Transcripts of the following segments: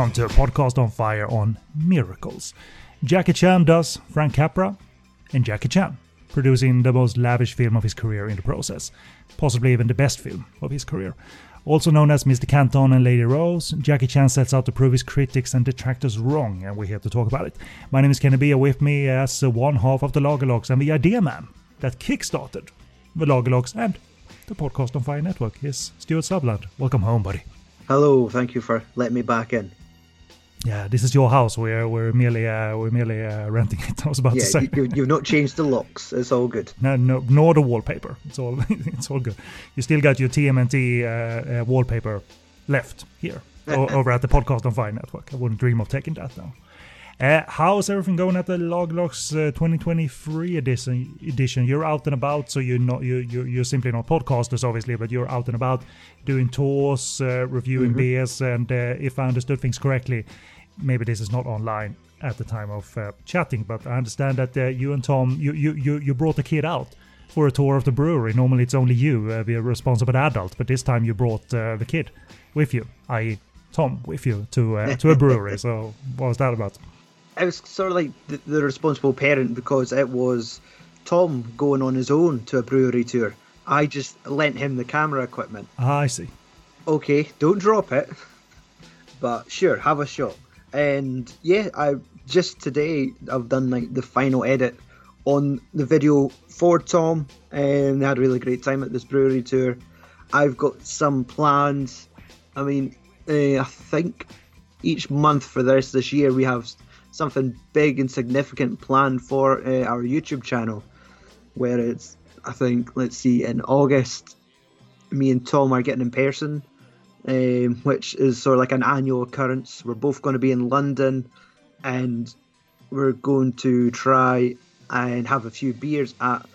Welcome to a podcast on fire on miracles. Jackie Chan does Frank Capra and Jackie Chan, producing the most lavish film of his career in the process, possibly even the best film of his career. Also known as Mr. Canton and Lady Rose, Jackie Chan sets out to prove his critics and detractors wrong, and we're here to talk about it. My name is Kenny B, with me as one half of the Lager Logs and the idea man that kickstarted the Lager Logs and the Podcast on Fire Network is Stewart Sutherland. Welcome home, buddy. Hello, thank you for letting me back in. Yeah, this is your house. We're we're merely uh, we're merely uh, renting it. I was about yeah, to say. You, you've not changed the locks. It's all good. No, no, nor the wallpaper. It's all it's all good. You still got your TMNT uh, uh, wallpaper left here o- over at the Podcast on Fire Network. I wouldn't dream of taking that now. Uh, how's everything going at the Lager Logs uh, 2023 edition? Edition. You're out and about, so you're not you you you're simply not podcasters, obviously, but you're out and about doing tours, uh, reviewing beers, and uh, if I understood things correctly, maybe this is not online at the time of uh, chatting, but I understand that uh, you and Tom you, you you you brought the kid out for a tour of the brewery. Normally, it's only you, uh, the responsible adult, but this time you brought uh, the kid with you, i.e., Tom, with you to uh, to a brewery. So, what was that about? I was sort of like the, the responsible parent because it was Tom going on his own to a brewery tour. I just lent him the camera equipment. Ah, I see. Okay, don't drop it, but sure, have a shot. And yeah, I just today I've done like the final edit on the video for Tom, and I had a really great time at this brewery tour. I've got some plans. I mean, uh, I think each month for the rest of this year we have something big and significant planned for uh, our YouTube channel, where it's I think let's see in August, me and Tom are getting in person, um, which is sort of like an annual occurrence. We're both going to be in London, and we're going to try and have a few beers at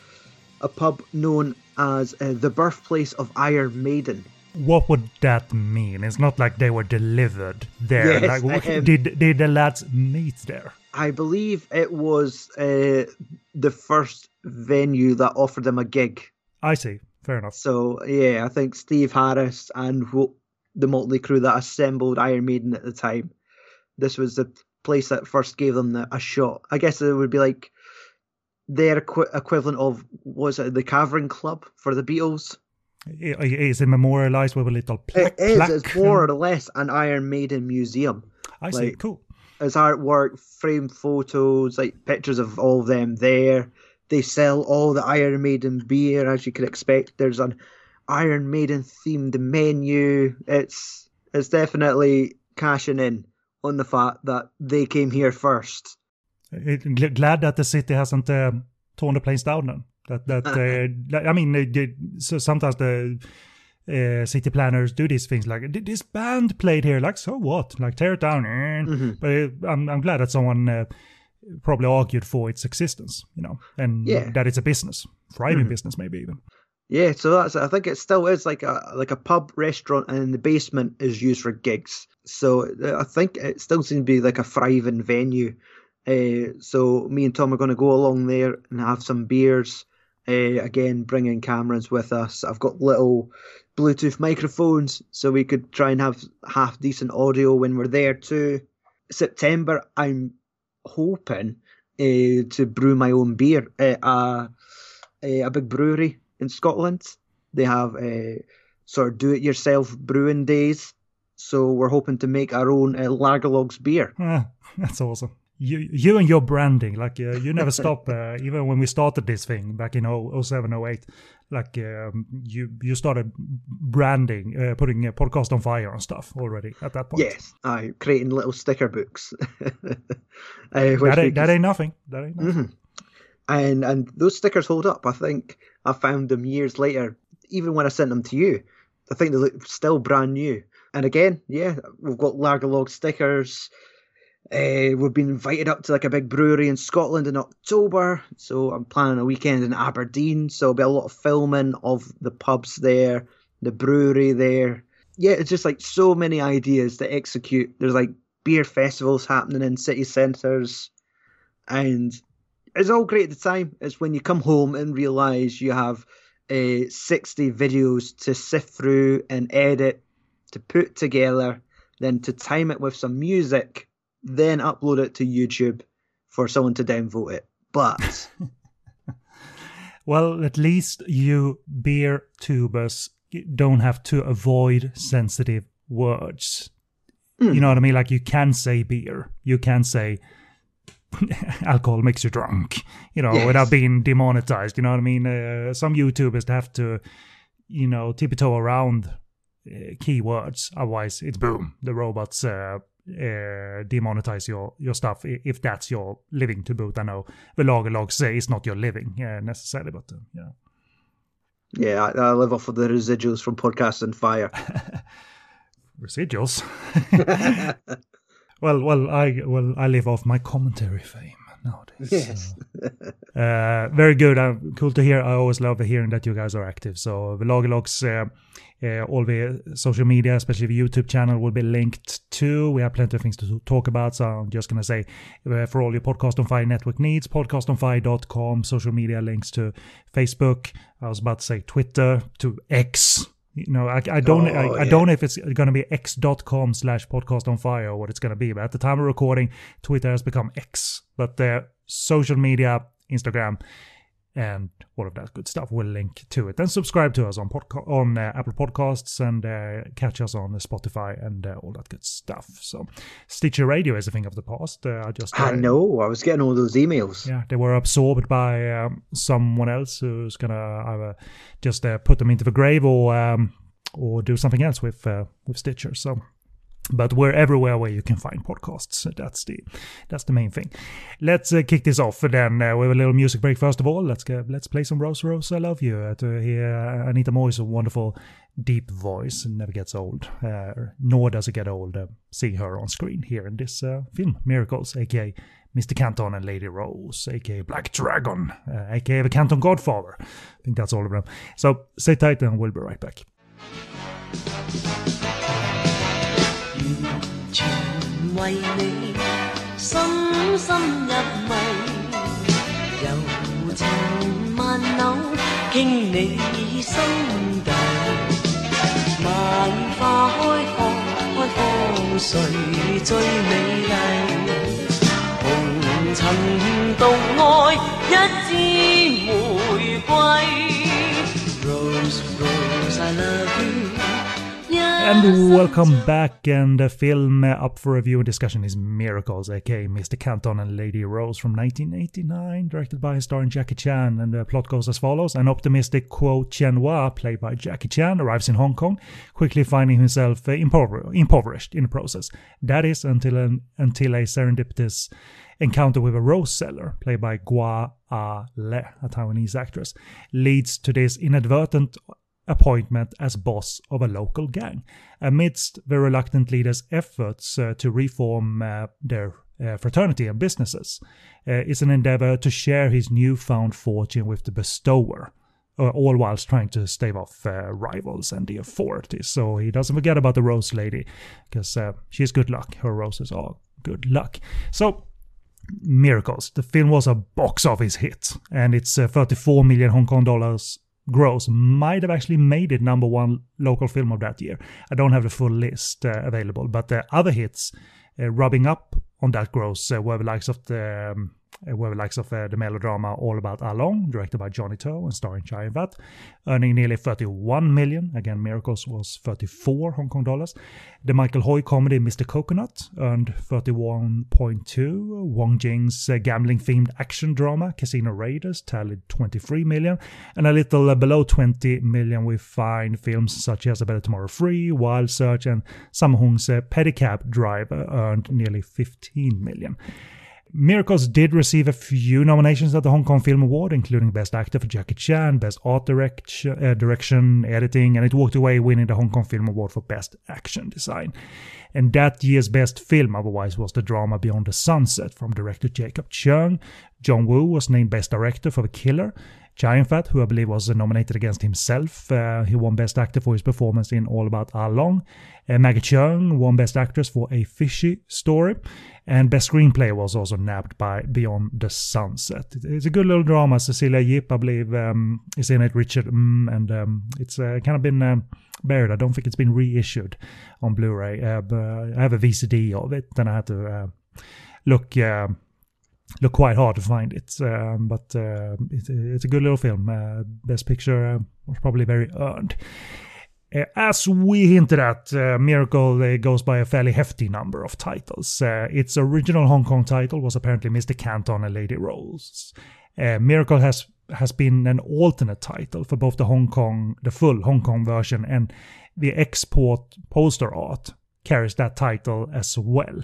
a pub known as uh, the birthplace of Iron Maiden. What would that mean? It's not like they were delivered there. Yes, like, um, did did the lads meet there? I believe it was uh, the first venue that offered them a gig. I see. Fair enough. So yeah, I think Steve Harris and the Motley Crew that assembled Iron Maiden at the time, this was the place that first gave them the, a shot. I guess it would be like their equi- equivalent of was it the Cavern Club for the Beatles? I- I- Is it memorialized with a little plaque? it is. It's more and- or less an Iron Maiden museum. I see. like- cool. It's artwork, framed photos, like pictures of all of them there. They sell all the Iron Maiden beer, as you could expect. There's an Iron Maiden themed menu. It's it's definitely cashing in on the fact that they came here first. Gl- Glad that the city hasn't uh, torn the place down. Then. That that uh, I mean, they, they, so sometimes the uh, city planners do these things like this band played here. Like so what? Like tear it down. eh?" Mm-hmm. But uh, I'm I'm glad that someone uh, probably argued for its existence. You know, and Yeah. that it's a business, thriving business maybe even. Yeah, so that's I think it still is like a like a pub restaurant, and the basement is used for gigs. So uh, I think it still seems to be like a thriving venue. Uh, so me and Tom are going to go along there and have some beers. Uh, again, bringing cameras with us. I've got little Bluetooth microphones, so we could try and have half decent audio when we're there too. September, I'm hoping uh, to brew my own beer at a, a, big brewery in Scotland. They have a sort of do-it-yourself brewing days, so we're hoping to make our own uh, Lager Logs beer. Ah, that's awesome. You, you and your branding, like uh, you never stop. Uh, even when we started this thing back in 0- 07, 08, like um, you you started branding, uh, putting a podcast on fire and stuff already at that point. Yes, I creating little sticker books. uh, that ain't, that ain't nothing. That ain't nothing. Mhm. and and those stickers hold up. I think I found them years later, even when I sent them to you. I think they look still brand new. And again, yeah, we've got Lager Log stickers. Uh, we've been invited up to like a big brewery in Scotland in October, so I'm planning a weekend in Aberdeen. So there'll be a lot of filming of the pubs there, the brewery there. Yeah, it's just like so many ideas to execute. There's like beer festivals happening in city centres, and it's all great at the time. It's when you come home and realize you have uh, 60 videos to sift through and edit, to put together, then to time it with some music, then upload it to YouTube for someone to downvote it. But well, at least you beer tubers don't have to avoid sensitive words. Mm. You know what I mean? Like you can say beer, you can say alcohol makes you drunk, you know, yes. without being demonetized. You know what I mean? Uh, some YouTubers have to, you know, tiptoe around uh, keywords. Otherwise, it's boom. The robots uh, uh, demonetize your your stuff if that's your living to boot. I know the log say it's not your living uh, necessarily, but uh, yeah. Yeah, I, I, live off of the residuals from Podcast on Fire. residuals. well, well, I well I live off my commentary fame nowadays. Yes. So. uh, very good. Uh, cool to hear. I always love hearing that you guys are active. So the Logs, uh, uh, all the social media, especially the YouTube channel, will be linked to. We have plenty of things to talk about. So I'm just going to say uh, for all your Podcast on Fire network needs, podcastonfire.com, social media links to Facebook. I was about to say Twitter, to X, you know, I, I don't, oh, I, I yeah. don't know if it's going to be x.com slash podcast on fire or what it's going to be. But at the time of recording, Twitter has become X. But their social media, Instagram, and all of that good stuff. We'll link to it. Then subscribe to us on podca- on uh, Apple Podcasts and uh, catch us on Spotify and uh, all that good stuff. So Stitcher Radio is a thing of the past. Uh, I just I know. I was getting all those emails. Yeah, they were absorbed by um, someone else who's gonna either just uh, put them into the grave or um, or do something else with uh, with Stitcher. So but we're everywhere where you can find podcasts. That's the that's the main thing. Let's uh, kick this off then uh, with a little music break first of all. Let's get, let's play some Rose Rose I Love You uh, to hear Anita Mui's wonderful deep voice never gets old. Uh, nor does it get old uh, seeing her on screen here in this uh, film, Miracles, aka Mr. Canton and Lady Rose, aka Black Dragon, aka the Canton Godfather. I think that's all of them. So stay tight and we'll be right back. 全为你，深深入迷，柔情万缕，倾你心底。万花开放，开放谁最美丽？红尘独爱，一枝玫瑰。And welcome back. And the film up for review and discussion is Miracles, aka Mr. Canton and Lady Rose from 1989, directed by and starring Jackie Chan. And the plot goes as follows An optimistic Kuo Chen-hua, played by Jackie Chan, arrives in Hong Kong, quickly finding himself uh, impover- impoverished in the process. That is until, an, until a serendipitous encounter with a rose seller, played by Gua Ah Le, a Taiwanese actress, leads to this inadvertent appointment as boss of a local gang, amidst the reluctant leader's efforts uh, to reform uh, their uh, fraternity and businesses. Uh, is an endeavor to share his newfound fortune with the bestower, uh, all whilst trying to stave off uh, rivals and the authorities. So he doesn't forget about the Rose Lady, because she's good luck. Her roses are good luck. So Miracles. The film was a box office hit, and it's uh, 34 million Hong Kong dollars gross might have actually made it number one local film of that year. I don't have the full list uh, available, but the other hits uh, rubbing up on that gross uh, were the likes of the um, uh, were the likes of uh, the melodrama All About Along, directed by Johnny To and starring Chow Yun-fat, earning nearly 31 million. Again, Miracles was 34 Hong Kong dollars. The Michael Hui comedy Mr. Coconut earned 31.2. Wong Jing's uh, gambling-themed action drama Casino Raiders tallied 23 million. And a little uh, below 20 million we find films such as A Better Tomorrow Free, Wild Search, and Sammo Hung's uh, Pedicab Driver earned nearly 15 million. Miracles did receive a few nominations at the Hong Kong Film Award, including Best Actor for Jackie Chan, Best Art direct, uh, Direction, Editing, and it walked away winning the Hong Kong Film Award for Best Action Design. And that year's best film, otherwise, was the drama Beyond the Sunset from director Jacob Cheung. John Woo was named Best Director for The Killer. Chow Fat, who I believe was nominated against himself. Uh, he won Best Actor for his performance in All About Ah Long. Uh, Maggie Cheung won Best Actress for A Fishy Story. And Best Screenplay was also nabbed by Beyond the Sunset. It's a good little drama. Cecilia Yip, I believe, um, is in it. Richard mm, and um, it's uh, kind of been um, buried. I don't think it's been reissued on Blu-ray. Uh, but I have a VCD of it, and I had to uh, look uh, look quite hard to find it. Um, but uh, it, it's a good little film. Uh, Best Picture uh, was probably very earned. Uh, as we hinted at, uh, Miracle uh, goes by a fairly hefty number of titles. its original Hong Kong title was apparently Mr. Canton and Lady Rose. Miracle has has been an alternate title for both the Hong Kong, the full Hong Kong version, and the export poster art carries that title as well.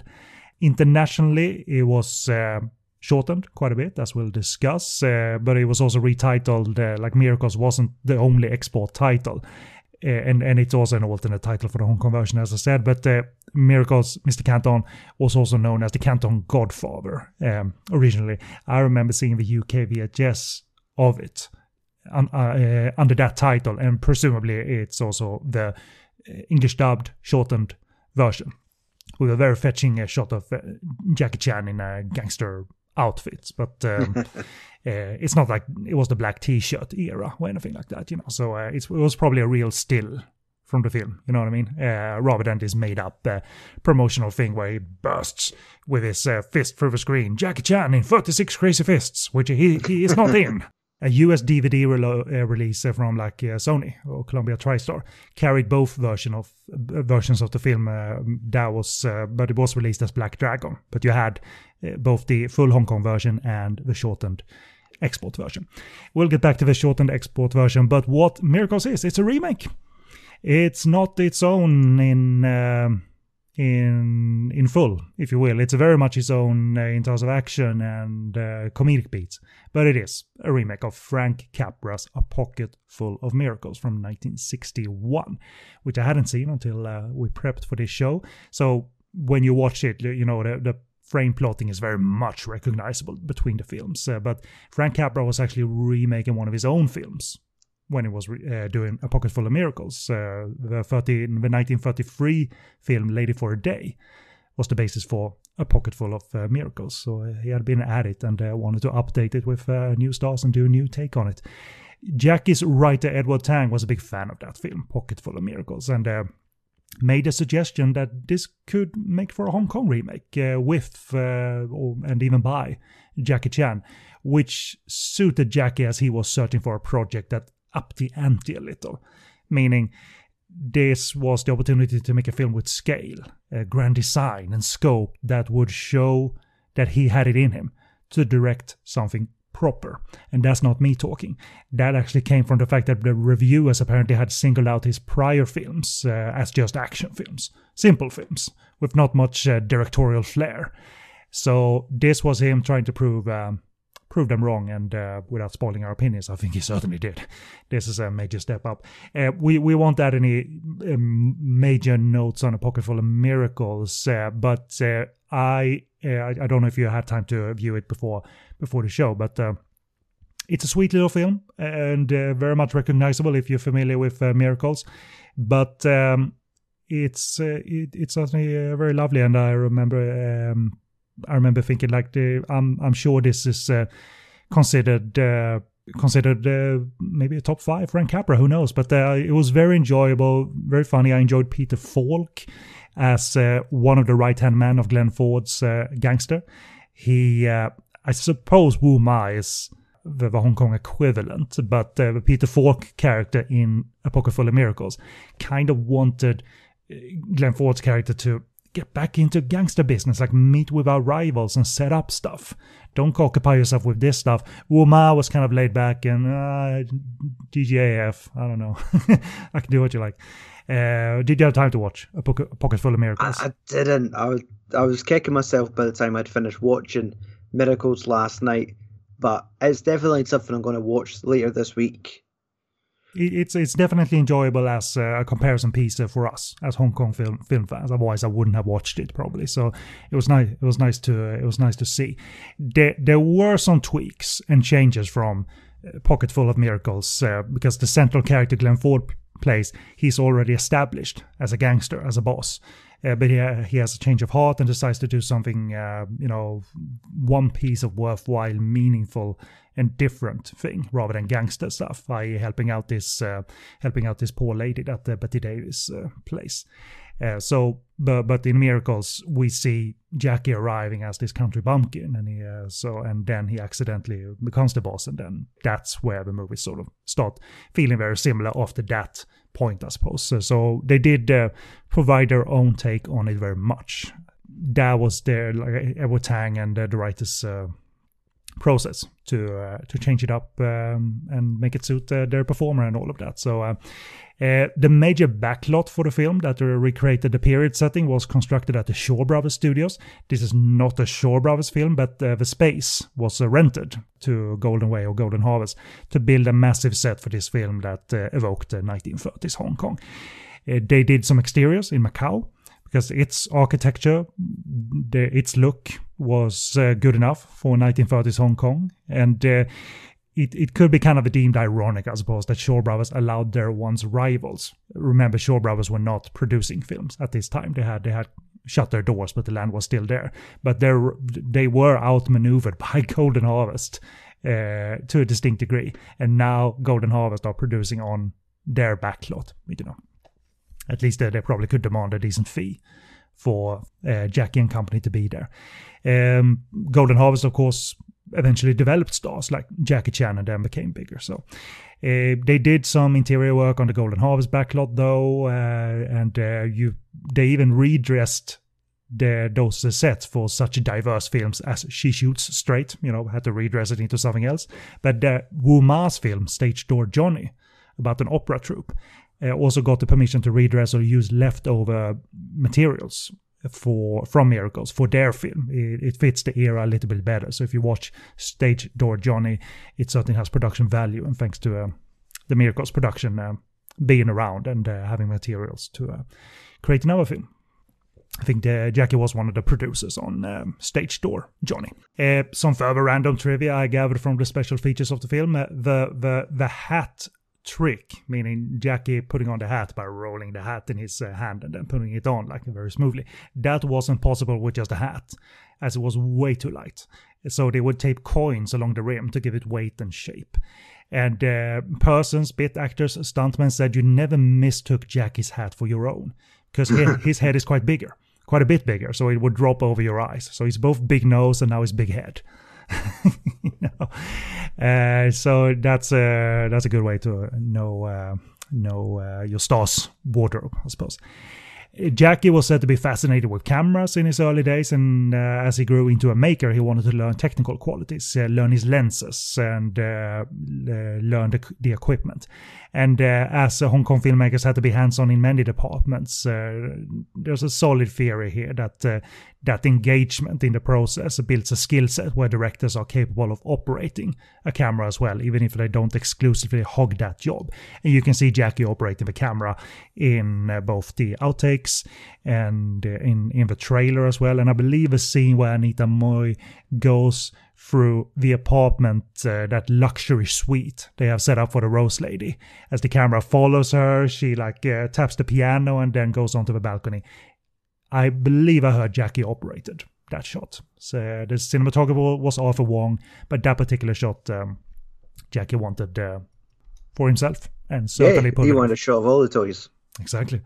Internationally, it was shortened quite a bit, as we'll discuss, uh, but it was also retitled. Uh, like Miracles wasn't the only export title. Uh, and and it's also an alternate title for the Hong Kong version, as I said. But uh, Miracles, Mr. Canton was also known as the Canton Godfather um, originally. I remember seeing the UK VHS of it uh, uh, under that title, and presumably it's also the English dubbed shortened version with a very fetching shot of Jackie Chan in a gangster outfits, but um, uh, it's not like it was the black T-shirt era or anything like that, you know. So uh, it was probably a real still from the film, you know what I mean? Uh, rather than this made-up uh, promotional thing where he bursts with his uh, fist through the screen. Jackie Chan in 36 Crazy Fists, which he, he is not in. a US DVD uh, release from like uh, Sony or Columbia TriStar carried both version of uh, versions of the film. that was, but it was released as Black Dragon. But you had both the full Hong Kong version and the shortened export version. We'll get back to the shortened export version, but what Miracles is, it's a remake. It's not its own in. Um, in in full, if you will. It's very much its own uh, in terms of action and uh, comedic beats, but it is a remake of Frank Capra's A Pocket Full of Miracles from 1961, which I hadn't seen until uh, we prepped for this show. So when you watch it, you know the, the frame plotting is very much recognizable between the films. Uh, but Frank Capra was actually remaking one of his own films when he was uh, doing A Pocket Full of Miracles. Uh, the, 30, the 1933 film Lady for a Day was the basis for A Pocket Full of uh, Miracles. So uh, he had been at it and uh, wanted to update it with uh, new stars and do a new take on it. Jackie's writer Edward Tang was a big fan of that film, Pocket Full of Miracles, and made a suggestion that this could make for a Hong Kong remake with or, and even by Jackie Chan, which suited Jackie as he was searching for a project that up the ante a little. Meaning, this was the opportunity to make a film with scale, a grand design, and scope that would show that he had it in him to direct something proper. And that's not me talking. That actually came from the fact that the reviewers apparently had singled out his prior films uh, as just action films, simple films, with not much uh, directorial flair. So this was him trying to prove um, prove them wrong. And uh, without spoiling our opinions, I think he certainly did. This is a major step up. Uh, we we won't add any um, major notes on a pocket full of miracles, uh, but uh, I uh, I don't know if you had time to view it before before the show, but. Uh, it's a sweet little film and very much recognizable if you're familiar with miracles, but um, it's it, it's certainly very lovely. And I remember um, I remember thinking like the I'm I'm sure this is uh, considered uh, considered uh, maybe a top five Frank Capra. Who knows? But uh, it was very enjoyable, very funny. I enjoyed Peter Falk as uh, one of the right hand man of Glenn Ford's uh, gangster. He, I suppose, Wu Ma is the, the Hong Kong equivalent, but the Peter Falk character in A Pocket Full of Miracles kind of wanted Glenn Ford's character to get back into gangster business, like meet with our rivals and set up stuff. Don't occupy yourself with this stuff. Wu Ma was kind of laid back and uh, DGAF. I don't know. I can do what you like. Uh, did you have time to watch a pocket, a pocket full of miracles? I, I, didn't. I was I was kicking myself by the time I'd finished watching Miracles last night. But it's definitely something I'm going to watch later this week it's it's definitely enjoyable as a comparison piece for us as Hong Kong film film fans. Otherwise, I wouldn't have watched it probably. So it was nice. It was nice to it was nice to see. There there were some tweaks and changes from uh, pocket full of miracles uh, because the central character Glenn Ford plays, he's already established as a gangster, as a boss. Uh, but he, he has a change of heart and decides to do something, uh, you know, one piece of worthwhile, meaningful, and different thing rather than gangster stuff. I helping out this uh, helping out this poor lady that the Bette Davis uh, plays. Uh, so, but but in Miracles we see Jackie arriving as this country bumpkin, and he uh, so and then he accidentally becomes the boss, and then that's where the movie sort of start feeling very similar after that point, I suppose. So, so they did uh, provide their own take on it very much. That was their like Edward Tang and the writers process to uh, to change it up um, and make it suit uh, their performer and all of that. So uh, uh the major backlot for the film that recreated the period setting was constructed at the Shaw Brothers Studios. This is not a Shaw Brothers film, but uh, the space was uh, rented to Golden Way or Golden Harvest to build a massive set for this film that evoked the 1930s Hong Kong. they did some exteriors in Macau because its architecture, the, its look was uh, good enough for 1930s Hong Kong, and uh, it, it could be kind of deemed ironic, I suppose, that Shaw Brothers allowed their once rivals. Remember, Shaw Brothers were not producing films at this time; they had they had shut their doors, but the land was still there. But they they were outmaneuvered by Golden Harvest uh, to a distinct degree, and now Golden Harvest are producing on their backlot. You know at least they, they probably could demand a decent fee for uh, Jackie and company to be there. Um, Golden Harvest, of course, eventually developed stars like Jackie Chan and then became bigger. So uh, they did some interior work on the Golden Harvest backlot though, uh, and uh, you they even redressed the, those sets for such diverse films as She Shoots Straight. You know, had to redress it into something else. But the Wu Ma's film Stage Door Johnny about an opera troupe also got the permission to redress or use leftover materials for from Miracles for their film. It, it, fits the era a little bit better. So if you watch Stage Door Johnny, it certainly has production value, and thanks to uh, the Miracles production uh, being around and uh, having materials to uh, create another film. I think the, Jackie was one of the producers on um, Stage Door Johnny. Uh, some further random trivia I gathered from the special features of the film. Uh, the the the hat trick, meaning Jackie putting on the hat by rolling the hat in his uh, hand and then putting it on like very smoothly. That wasn't possible with just a hat, as it was way too light. So they would tape coins along the rim to give it weight and shape. And uh, persons, bit actors, stuntmen said you never mistook Jackie's hat for your own because his head is quite bigger, quite a bit bigger, so it would drop over your eyes. So he's both big nose and now his big head. you know? uh, so that's a that's a good way to know uh, know uh, your star's wardrobe, I suppose. Jackie was said to be fascinated with cameras in his early days, and uh, as he grew into a maker, he wanted to learn technical qualities, uh, learn his lenses, and uh, learn the, the, equipment. And uh, as Hong Kong filmmakers had to be hands-on in many departments, uh, there's a solid theory here that uh, that engagement in the process builds a skill set where directors are capable of operating a camera as well, even if they don't exclusively hog that job. And you can see Jackie operating the camera in both the outtakes and in, in the trailer as well. And I believe a scene where Anita Mui goes through the apartment, uh, that luxury suite they have set up for the Rose Lady. As the camera follows her, she like uh, taps the piano and then goes onto the balcony. I believe I heard Jackie operated that shot. So the cinematographer was Arthur Wong, but that particular shot um, Jackie wanted uh, for himself, and certainly yeah, put he wanted a shot of all the toys. Exactly.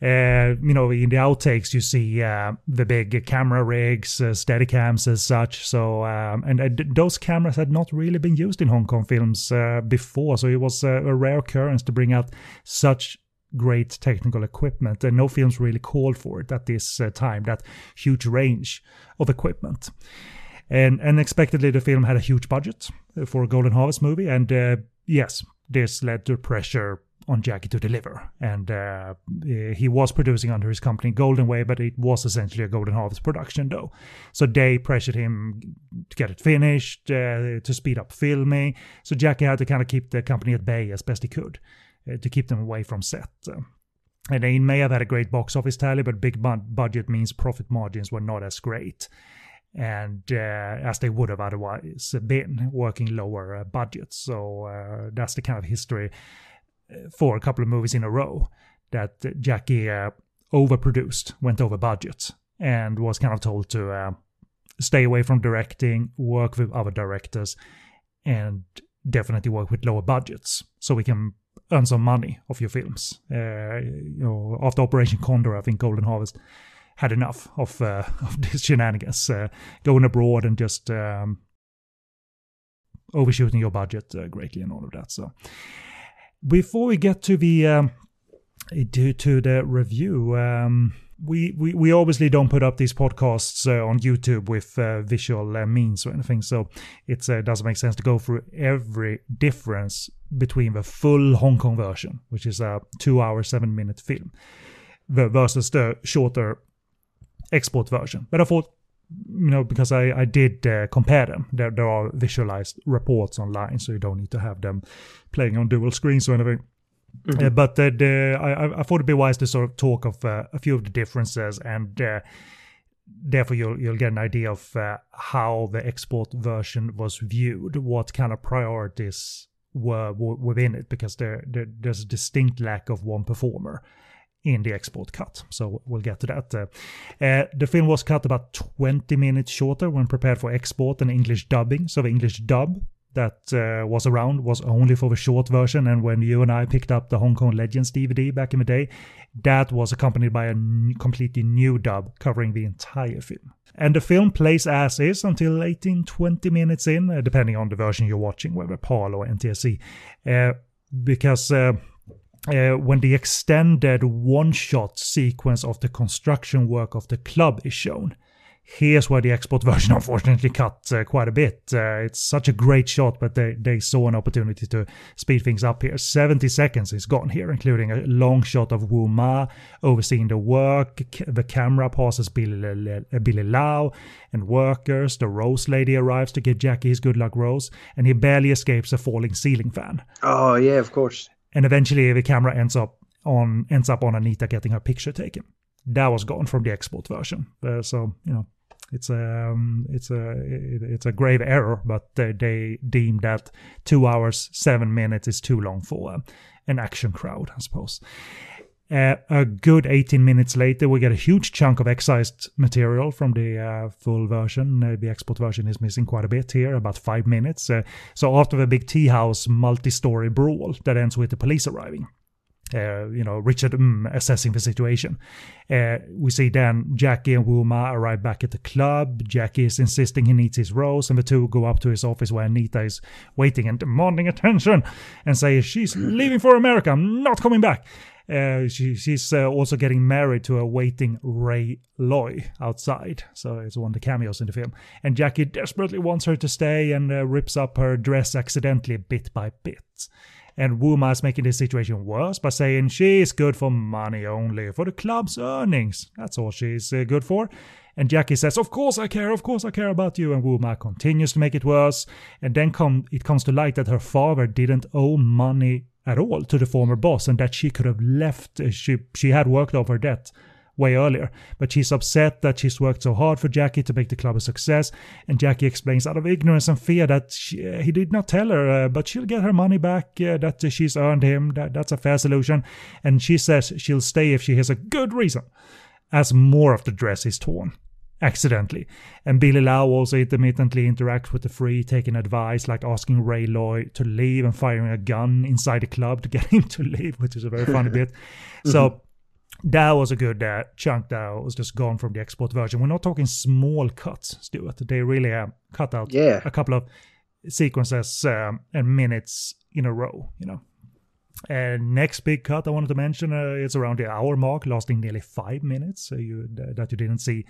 Uh, you know, in the outtakes, you see uh, the big camera rigs, uh, Steadicams as such. So, um, and uh, those cameras had not really been used in Hong Kong films uh, before. So it was a rare occurrence to bring out such great technical equipment, and no films really called for it at this uh, time. That huge range of equipment, and unexpectedly, the film had a huge budget for a Golden Harvest movie, and uh, yes, this led to pressure on Jackie to deliver. And uh, he was producing under his company Golden Way, but it was essentially a Golden Harvest production, though. So they pressured him to get it finished, uh, to speed up filming. So Jackie had to kind of keep the company at bay as best he could. Uh, to keep them away from set. And they may have had a great box office tally, but big budget means profit margins were not as great. and uh, as they would have otherwise been working lower uh, budgets. So uh, that's the kind of history for a couple of movies in a row that Jackie uh, overproduced, went over budget, and was kind of told to uh, stay away from directing, work with other directors, and definitely work with lower budgets so we can earn some money off your films. you know, after Operation Condor, I think Golden Harvest had enough of uh, of these shenanigans, uh, going abroad and just um, overshooting your budget uh, greatly and all of that. So before we get to the um, to, the review. Um, we, we, we obviously don't put up these podcasts uh, on YouTube with uh, visual uh, means or anything, so it uh, doesn't make sense to go through every difference between the full Hong Kong version, which is a two hour, seven minute film, versus the shorter export version. But I thought, you know, because I, I did uh, compare them, there, there are visualized reports online, so you don't need to have them playing on dual screens or anything. Mm-hmm. Uh, but uh, the, I, I thought it'd be wise to sort of talk of uh, a few of the differences, and uh, therefore you'll you'll get an idea of uh, how the export version was viewed, what kind of priorities were, were within it, because there, there, there's a distinct lack of one performer in the export cut. So we'll get to that. Uh, uh, the film was cut about 20 minutes shorter when prepared for export and English dubbing. So the English dub that uh, was around was only for the short version. And when you and I picked up the Hong Kong Legends DVD back in the day, that was accompanied by a n- completely new dub covering the entire film. And the film plays as is until 18, 20 minutes in, uh, depending on the version you're watching, whether PAL or NTSC. Uh, because uh, uh, when the extended one-shot sequence of the construction work of the club is shown. Here's where the export version unfortunately cut uh, quite a bit. Uh, it's such a great shot, but they, they saw an opportunity to speed things up here. 70 seconds is gone here, including a long shot of Wu Ma overseeing the work. The camera passes Billy, Billy Lau and workers. The Rose Lady arrives to give Jackie his good luck rose, and he barely escapes a falling ceiling fan. Oh, yeah, of course and eventually the camera ends up on ends up on Anita getting her picture taken. That was gone from the export version. Uh, so you know, it's a um, it's a it, it's a grave error, but they, they deemed that two hours seven minutes is too long for uh, an action crowd, I suppose. Uh, a good 18 minutes later, we get a huge chunk of excised material from the uh, full version. Uh, the export version is missing quite a bit here, about five minutes. Uh, so after the big tea house multi-story brawl that ends with the police arriving, uh, you know, Richard mm, assessing the situation. We see then Jackie and Wu Ma arrive back at the club. Jackie is insisting he needs his rose, and the two go up to his office where Anita is waiting and demanding attention and say she's leaving for America, I'm not coming back. Uh, she, she's uh, also getting married to a waiting Ray Lui outside. So it's one of the cameos in the film. And Jackie desperately wants her to stay and uh, rips up her dress accidentally bit by bit. And Wu Ma is making the situation worse by saying she's good for money only, for the club's earnings. That's all she's uh, good for. And Jackie says, Of course I care, of course I care about you. And Wu Ma continues to make it worse. And then it comes to light that her father didn't owe money at all to the former boss and that she could have left. Uh, she, she had worked off her debt way earlier. But she's upset that she's worked so hard for Jackie to make the club a success. And Jackie explains out of ignorance and fear that she, uh, he did not tell her, uh, but she'll get her money back, uh, that she's earned him. That, that's a fair solution. And she says she'll stay if she has a good reason, as more of the dress is torn accidentally. And Billy Lau also intermittently interacts with the Free, taking advice like asking Ray Lui to leave and firing a gun inside the club to get him to leave, which is a very funny bit. So mm-hmm. that was a good uh, chunk that was just gone from the export version. We're not talking small cuts, Stewart. They really have cut out yeah. a couple of sequences um, and minutes in a row, you know. And next big cut I wanted to mention uh, is around the hour mark, lasting nearly five minutes. So you, that you didn't see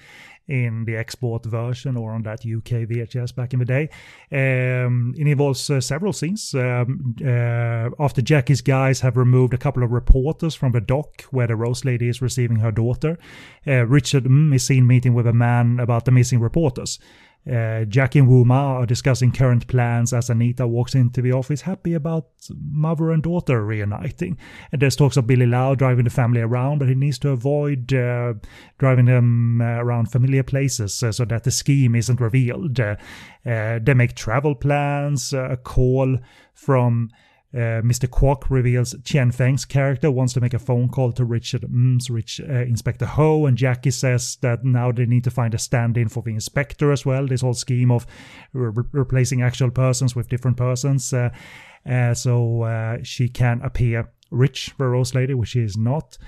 in the export version or on that UK VHS back in the day. Um, it involves uh, several scenes. Um, uh, after Jackie's guys have removed a couple of reporters from the dock where the Rose Lady is receiving her daughter, uh, Richard mm, is seen meeting with a man about the missing reporters. Uh, Jackie and Wu Ma are discussing current plans as Anita walks into the office, happy about mother and daughter reuniting. And there's talks of Billy Lau driving the family around, but he needs to avoid uh, driving them uh, around familiar places uh, so that the scheme isn't revealed. Uh, uh, they make travel plans, a call from uh, Mr. Kwok reveals Chen Feng's character wants to make a phone call to Richard Ng's rich uh, Inspector Ho, and Jackie says that now they need to find a stand-in for the inspector as well. This whole scheme of re- replacing actual persons with different persons, uh, uh so uh, she can appear rich, the Rose Lady, which she is not.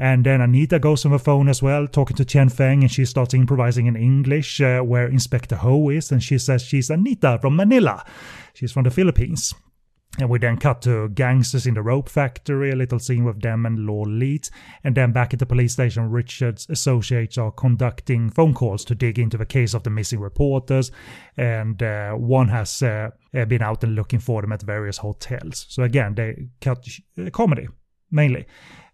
And then Anita goes on the phone as well, talking to Chen Feng, and she starts improvising in English, uh, where Inspector Ho is, and she says she's Anita from Manila. She's from the Philippines. And we then cut to gangsters in the rope factory, a little scene with them and Leeds. And then back at the police station, Richard's associates are conducting phone calls to dig into the case of the missing reporters. And uh, one has uh, uh been out and looking for them at various hotels. So again, they cut uh, comedy mainly.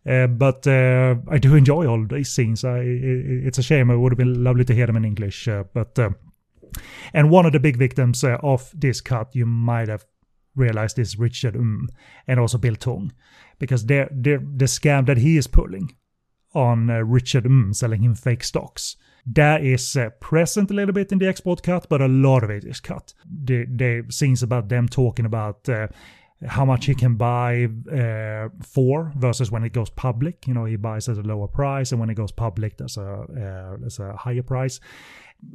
Uh, but uh, I do enjoy all these scenes. I, it's a shame. It would have been lovely to hear them in English. But and one of the big victims of this cut, you might have realized is Richard Um and also Bill Tung, Because they're, they're, the scam that he is pulling on uh, Richard Um, selling him fake stocks, that is uh, present a little bit in the export cut, but a lot of it is cut. The, the scenes about them talking about uh, how much he can buy uh, for versus when it goes public. You know, he buys at a lower price, and when it goes public, there's a uh, there's a higher price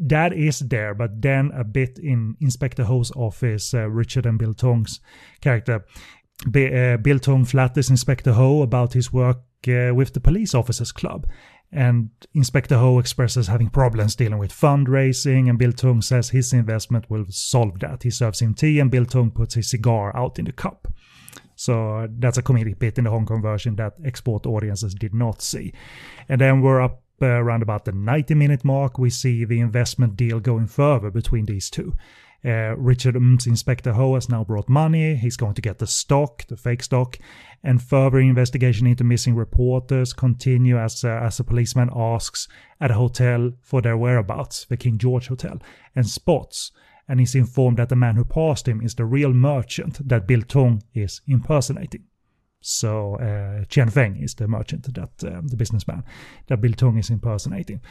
that is there, but then a bit in Inspector Ho's office, uh, Richard and Bill Tung's character. B- uh, Bill Tung flatters Inspector Ho about his work uh, with the police officers club. And Inspector Ho expresses having problems dealing with fundraising, and Bill Tung says his investment will solve that. He serves him tea, and Bill Tung puts his cigar out in the cup. So uh, that's a comedic bit in the Hong Kong version that export audiences did not see. And then we're up uh, around about the 90 minute mark, we see the investment deal going further between these two. Uh, Richard Inspector Ho has now brought money. He's going to get the stock, the fake stock, and further investigation into missing reporters continue as uh, as a policeman asks at a hotel for their whereabouts, the King George Hotel, and spots. And he's informed that the man who passed him is the real merchant that Bill Tung is impersonating. So uh, Chen Feng is the merchant that uh, the businessman that Bill Tung is impersonating,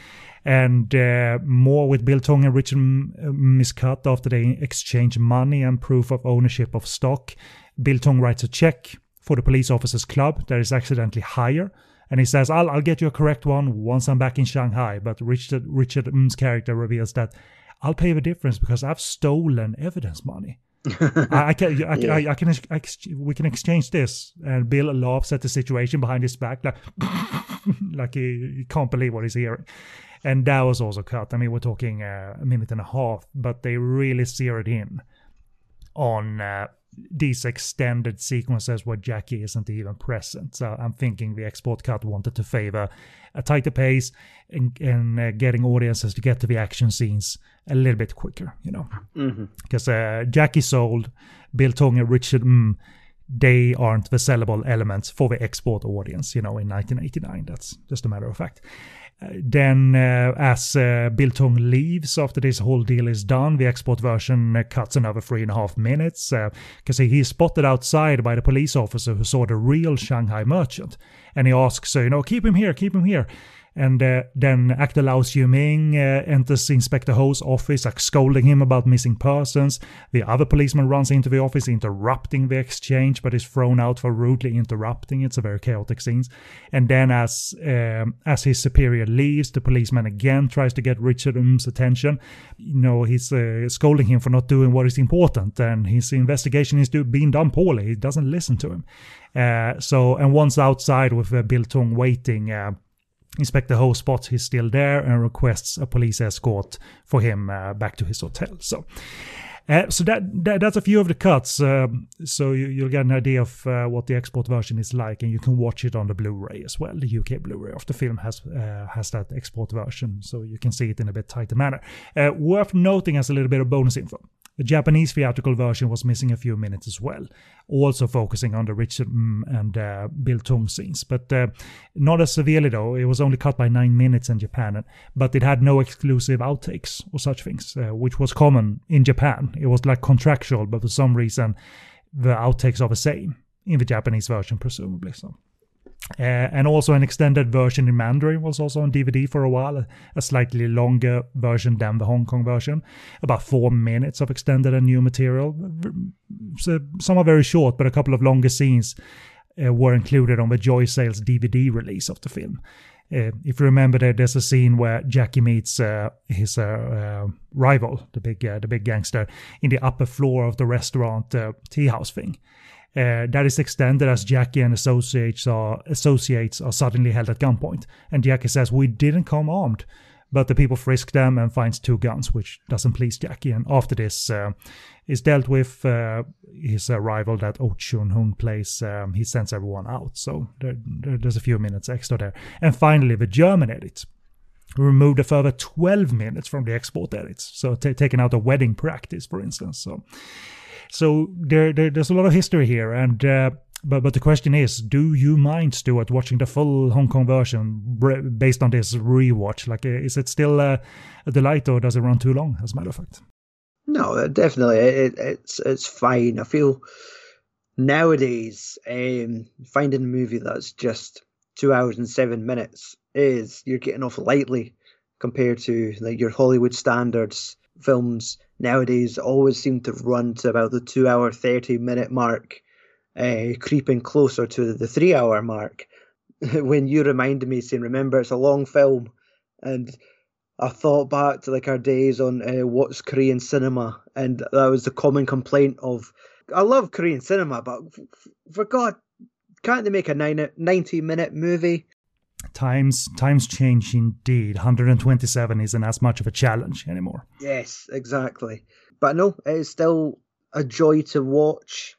and uh, more with Bill Tung and Richard miscut after they exchange money and proof of ownership of stock. Bill Tung writes a check for the police officers club that is accidentally higher. And he says, I'll, I'll get you a correct one once I'm back in Shanghai. But Richard, Richard Ng's character reveals that I'll pay the difference because I've stolen evidence money. I, I, can, I, yeah. I, I, can, we can exchange this. And Bill laughs at the situation behind his back, like, like he, he, can't believe what he's hearing. And that was also cut. I mean, we're talking uh, a minute and a half, but they really zeroed in on uh, these extended sequences where Jackie isn't even present. So I'm thinking the export cut wanted to favor a tighter pace and, and uh, getting audiences to get to the action scenes a little bit quicker, you know. Because mm-hmm. uh, Jackie sold, Bill Tung and Richard mm, they aren't the sellable elements for the export audience, you know, in 1989. That's just a matter of fact then uh, as uh, Bill Tung leaves after this whole deal is done, the export version uh, cuts another three and a half minutes because uh, he's spotted outside by the police officer who saw the real Shanghai merchant. And he asks, you know, keep him here, keep him here. And uh, then actor Lau Siu-ming uh, enters Inspector Ho's office, like, scolding him about missing persons. The other policeman runs into the office, interrupting the exchange, but is thrown out for rudely interrupting. It's a very chaotic scene. And then, as um, as his superior leaves, the policeman again tries to get Richard Ng's attention. You know, he's uh, scolding him for not doing what is important, and his investigation is do- being done poorly. He doesn't listen to him. Uh, so, and once outside with uh, Bill Tung waiting, uh, Inspector Ho spots he's still there and requests a police escort for him uh, back to his hotel. So, uh, so that, that, that's a few of the cuts. Um, so you, will get an idea of uh, what the export version is like, and you can watch it on the Blu-ray as well. The UK Blu-ray of the film has uh, has that export version, so you can see it in a bit tighter manner. Uh, worth noting as a little bit of bonus info. The Japanese theatrical version was missing a few minutes as well, also focusing on the Richard mm, and uh, Bill Tung scenes, but uh, not as severely though. It was only cut by nine minutes in Japan, but it had no exclusive outtakes or such things, uh, which was common in Japan. It was like contractual, but for some reason the outtakes are the same in the Japanese version, presumably. So. Uh, and also an extended version in Mandarin was also on DVD for a while, a, slightly longer version than the Hong Kong version, about four minutes of extended and new material. So some are very short, but a couple of longer scenes uh, were included on the Joy Sales DVD release of the film. Uh, if you remember, there, there's a scene where Jackie meets uh, his uh, uh, rival, the big the big gangster, in the upper floor of the restaurant tea house thing. Uh, that is extended as Jackie and associates are associates are suddenly held at gunpoint, and Jackie says, "We didn't come armed." But the people frisk them and finds two guns, which doesn't please Jackie. And after this uh, is dealt with, uh, his uh, rival that Oh Chun Hung plays, um, he sends everyone out. So there, there's a few minutes extra there. And finally, the German edit removed a further 12 minutes from the export edits. So t- taking out a wedding practice, for instance. So so there, there there's a lot of history here, and uh, but but the question is, do you mind, Stewart, watching the full Hong Kong version based on this rewatch? Like, is it still uh, a delight, or does it run too long? As a matter of fact. No, uh, definitely, it, it's it's fine. I feel nowadays um, finding a movie that's just two hours and seven minutes is you're getting off lightly compared to like your Hollywood standards films nowadays always seem to run to about the two hour, 30 minute mark, uh, creeping closer to the three hour mark. when you reminded me, saying, remember, it's a long film. And I thought back to like our days on uh, What's Korean Cinema, and that was the common complaint of, I love Korean cinema, but for God, can't they make a 90 minute movie? Times times change indeed. 127 isn't as much of a challenge anymore. Yes exactly. But no it's still a joy to watch.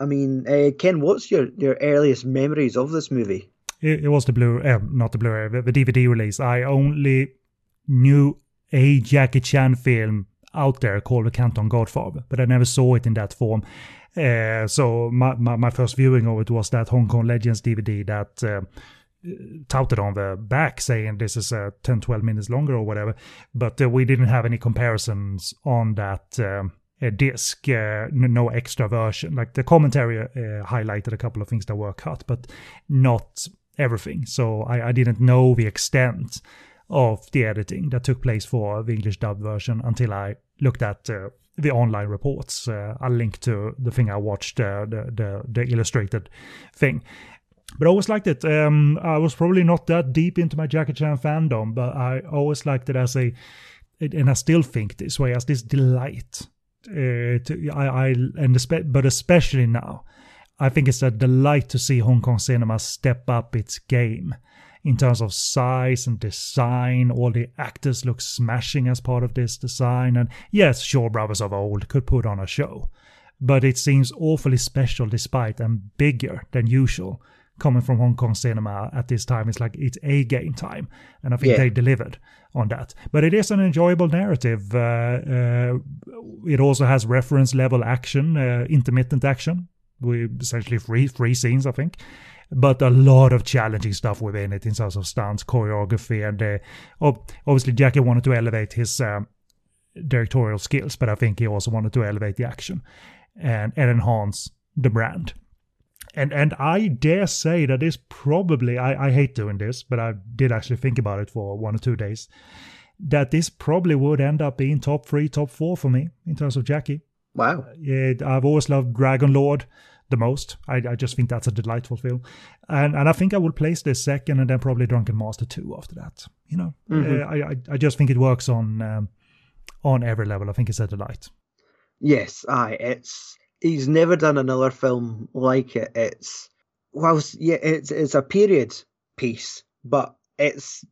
I mean uh, ken what's your your earliest memories of this movie? It, it was the blue uh, not the blu-ray the, the dvd release. I only knew a jackie chan film out there called the canton godfather but i never saw it in that form. Uh, so my, my, my, first viewing of it was that hong kong legends dvd that touted on the back saying this is uh, 10 12 minutes longer or whatever but uh, we didn't have any comparisons on that um, disc uh, no extra version. Like the commentary uh, highlighted a couple of things that were cut but not everything. So I, I didn't know the extent of the editing that took place for the english dub version until i looked at uh, the online reports. Uh, I'll link to the thing I watched, uh, the, the the illustrated thing, but I always liked it. Um, I was probably not that deep into my Jackie Chan fandom, but I always liked it as a, and I still think this way as this delight. Uh, to, I, I and but especially now, I think it's a delight to see Hong Kong cinema step up its game in terms of size and design. All the actors look smashing as part of this design, and yes, Shaw Brothers of old could put on a show, but it seems awfully special despite and bigger than usual coming from Hong Kong cinema at this time. It's like it's a game time, and I think yeah. they delivered on that. But it is an enjoyable narrative. Uh, uh, it also has reference level action, uh, intermittent action. We essentially three three scenes, I think. But a lot of challenging stuff within it in terms of stunts, choreography, and uh, obviously Jackie wanted to elevate his um, directorial skills, but I think he also wanted to elevate the action and, and enhance the brand and and I dare say that is probably I, I hate doing this, but I did actually think about it for one or two days. That this probably would end up being top three, top four for me in terms of Jackie. Wow. Yeah, I've always loved Dragon Lord the most. I, I just think that's a delightful film, and and I think I will place this second, and then probably Drunken Master two after that. You know, mm-hmm. uh, I, I I just think it works on um, on every level. I think it's a delight. Yes, aye, it's he's never done another film like it. It's well, yeah, it's it's a period piece, but it's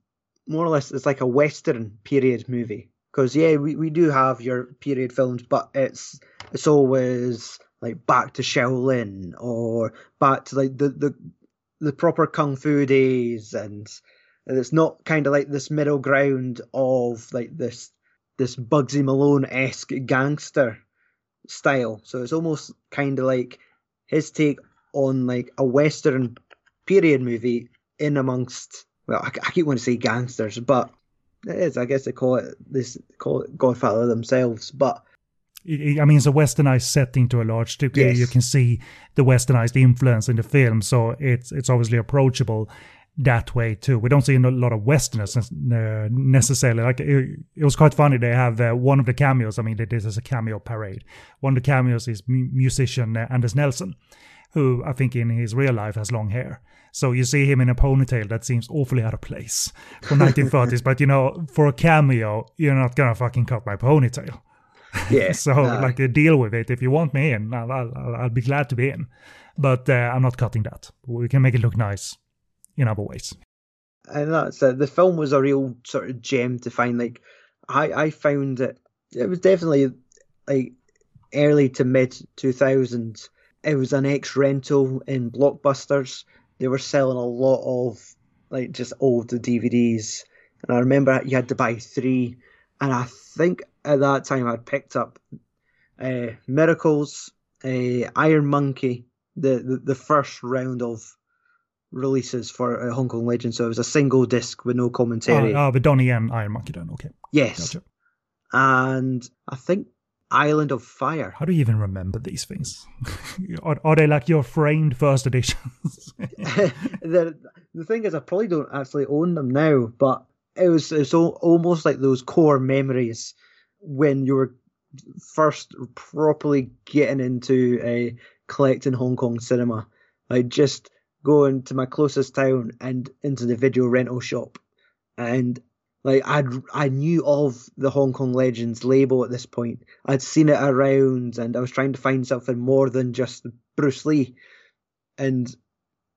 more or less it's like a western period movie. Because yeah, we, we do have your period films, but it's it's always like back to Shaolin or back to like the the the proper kung fu days, and, and it's not kind of like this middle ground of like this this Bugsy Malone esque gangster style. So it's almost kind of like his take on like a Western period movie in amongst. Well, I, I keep wanting to say gangsters, but it is. I guess they call it this call it Godfather themselves, but. I mean, it's a westernized setting to a large degree. Yes. You can see the westernized influence in the film, so it's it's obviously approachable that way too. We don't see a lot of westerners uh, necessarily. Like it, it, was quite funny. They have uh, one of the cameos. I mean, this is a cameo parade. One of the cameos is mu- musician uh, Anders Nelsson, who I think in his real life has long hair. So you see him in a ponytail that seems awfully out of place for 1930s. but you know, for a cameo, you're not gonna fucking cut my ponytail. Yeah. so nah. like, uh, deal with it. If you want me in, I'll, I'll, I'll be glad to be in. But uh, I'm not cutting that. We can make it look nice in other ways. And that's it. The film was a real sort of gem to find. Like, I I found it. It was definitely like early to mid 2000s. It was an ex rental in Blockbusters. They were selling a lot of like just old DVDs, and I remember you had to buy three. And I think at that time I'd picked up uh, Miracles, uh, Iron Monkey, the, the the first round of releases for uh, Hong Kong Legends. So it was a single disc with no commentary. Oh, uh, but Donnie and Iron Monkey then, okay. yes. Gotcha. And I think Island of Fire. How do you even remember these things? are, are they like your framed first editions? the the thing is, I probably don't actually own them now, but it was it's almost like those core memories when you were first properly getting into a collecting Hong Kong cinema. Like just going to my closest town and into the video rental shop, and like I I knew of the Hong Kong Legends label at this point. I'd seen it around, and I was trying to find something more than just Bruce Lee. And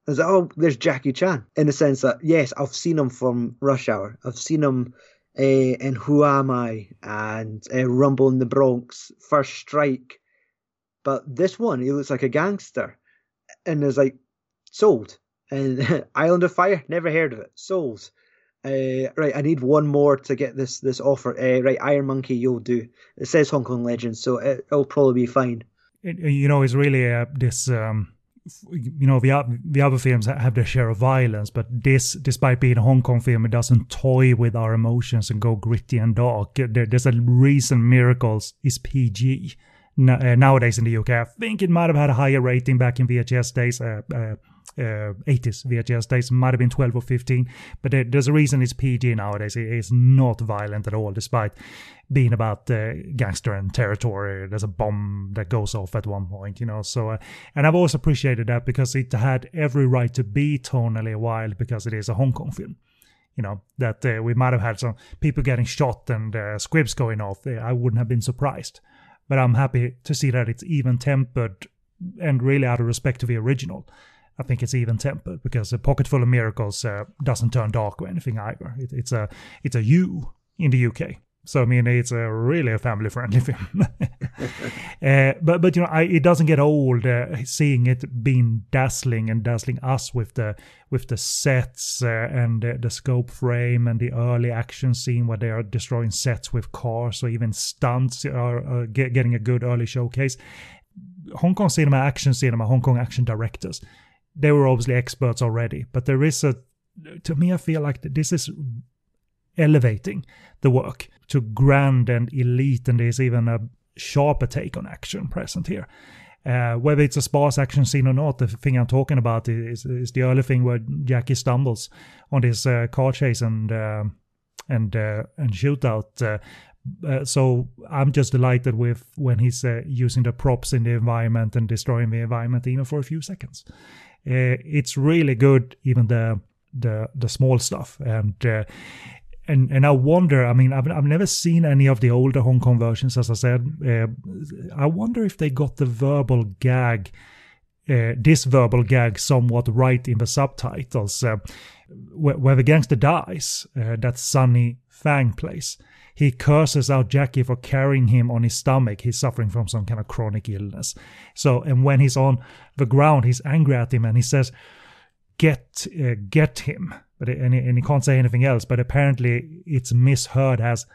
I was like, oh, there's Jackie Chan. In the sense that yes, I've seen him from Rush Hour. I've seen him uh, in Who Am I and uh, Rumble in the Bronx, First Strike. But this one, he looks like a gangster, and is like sold. And Island of Fire, never heard of it. Sold. Uh, right, I need one more to get this this offer. Uh, right, Iron Monkey, you'll do. It says Hong Kong Legends, so it, will probably be fine. It, you know, it's really uh, this. Um, you know, the the other films have their share of violence, but this, despite being a Hong Kong film, it doesn't toy with our emotions and go gritty and dark. There, there's a reason Miracles is PG uh, nowadays in the UK. I think it might have had a higher rating back in VHS days. Uh, uh, uh, 80s VHS days might have been 12 or 15, but there, there's a reason it's PG nowadays. It is not violent at all, despite being about uh, gangster and territory. There's a bomb that goes off at one point, you know. So, uh, and I've always appreciated that because it had every right to be tonally wild because it is a Hong Kong film. You know that uh, we might have had some people getting shot and uh, squibs going off. I wouldn't have been surprised, but I'm happy to see that it's even tempered and really out of respect to the original. I think it's even tempered because a pocket full of miracles uh, doesn't turn dark or anything either. It, it's a it's a U in the UK. So I mean, it's a really a family friendly film. uh, but but you know, I, it doesn't get old uh, seeing it being dazzling and dazzling us with the with the sets uh, and the scope frame and the early action scene where they are destroying sets with cars or even stunts are get, getting a good early showcase. Hong Kong cinema, action cinema, Hong Kong action directors they were obviously experts already, but there is a, to me, I feel like this is elevating the work to grand and elite, and there's even a sharper take on action present here. Uh, whether it's a sparse action scene or not, the thing I'm talking about is, is the early thing where Jackie stumbles on this uh, car chase and uh, and uh, and shootout. Uh, uh, so I'm just delighted with when he's using the props in the environment and destroying the environment even for a few seconds. Uh, it's really good, even the the the small stuff, and uh, and and I wonder. I mean, I've I've never seen any of the older Hong Kong versions, as I said. Uh, I wonder if they got the verbal gag. Uh, this verbal gag somewhat right in the subtitles. Uh, where, where, the gangster dies, uh, that Sunny Fang plays, he curses out Jackie for carrying him on his stomach. He's suffering from some kind of chronic illness. So, and when he's on the ground, he's angry at him and he says, "Get, uh, get him." But and he, and he can't say anything else. But apparently, it's misheard as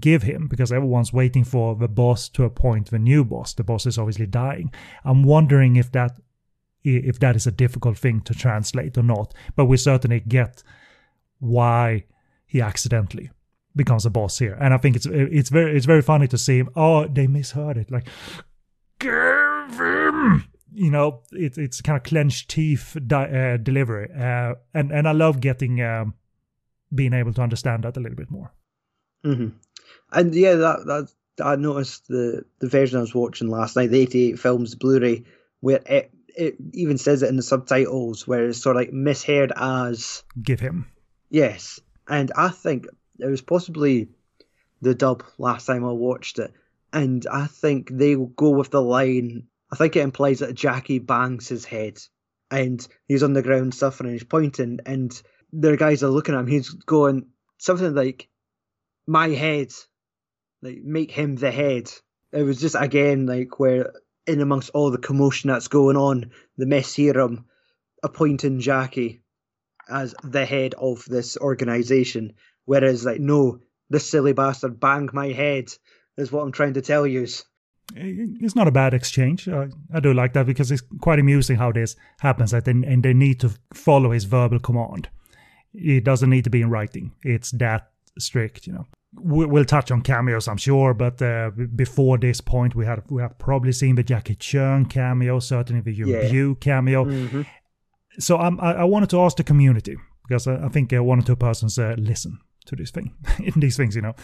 give him because everyone's waiting for the boss to appoint the new boss. The boss is obviously dying. I'm wondering if that if that is a difficult thing to translate or not. But we certainly get why he accidentally becomes a boss here, and I think it's it's very it's very funny to see him. Oh, they misheard it. Like, give him. You know, it, it's kind of clenched teeth di- uh, delivery, uh, and and I love getting um, being able to understand that a little bit more. Mm-hmm. And yeah, that that I noticed the the version I was watching last night, the '88 films Blu-ray, where it it even says it in the subtitles, where it's sort of like misheard as "give him." Yes, and I think it was possibly the dub last time I watched it, and I think they go with the line. I think it implies that Jackie bangs his head, and he's on the ground suffering. And he's pointing, and their guys are looking at him. He's going something like, "My head," like make him the head. It was just again like where in amongst all the commotion that's going on, the mess here, um, appointing Jackie as the head of this organization. Whereas, like, no, this silly bastard banged my head, is what I'm trying to tell you. It's not a bad exchange. I, I do like that because it's quite amusing how this happens, that they, and they need to follow his verbal command. It doesn't need to be in writing. It's that strict, you know. We'll touch on cameos, I'm sure, but uh, before this point, we have we have probably seen the Jackie Chan cameo, certainly the Yuen Yeah. Cameo. Mm-hmm. So um, I, I wanted to ask the community because I, I think uh, one or two persons uh, listen to this thing, in these things, you know.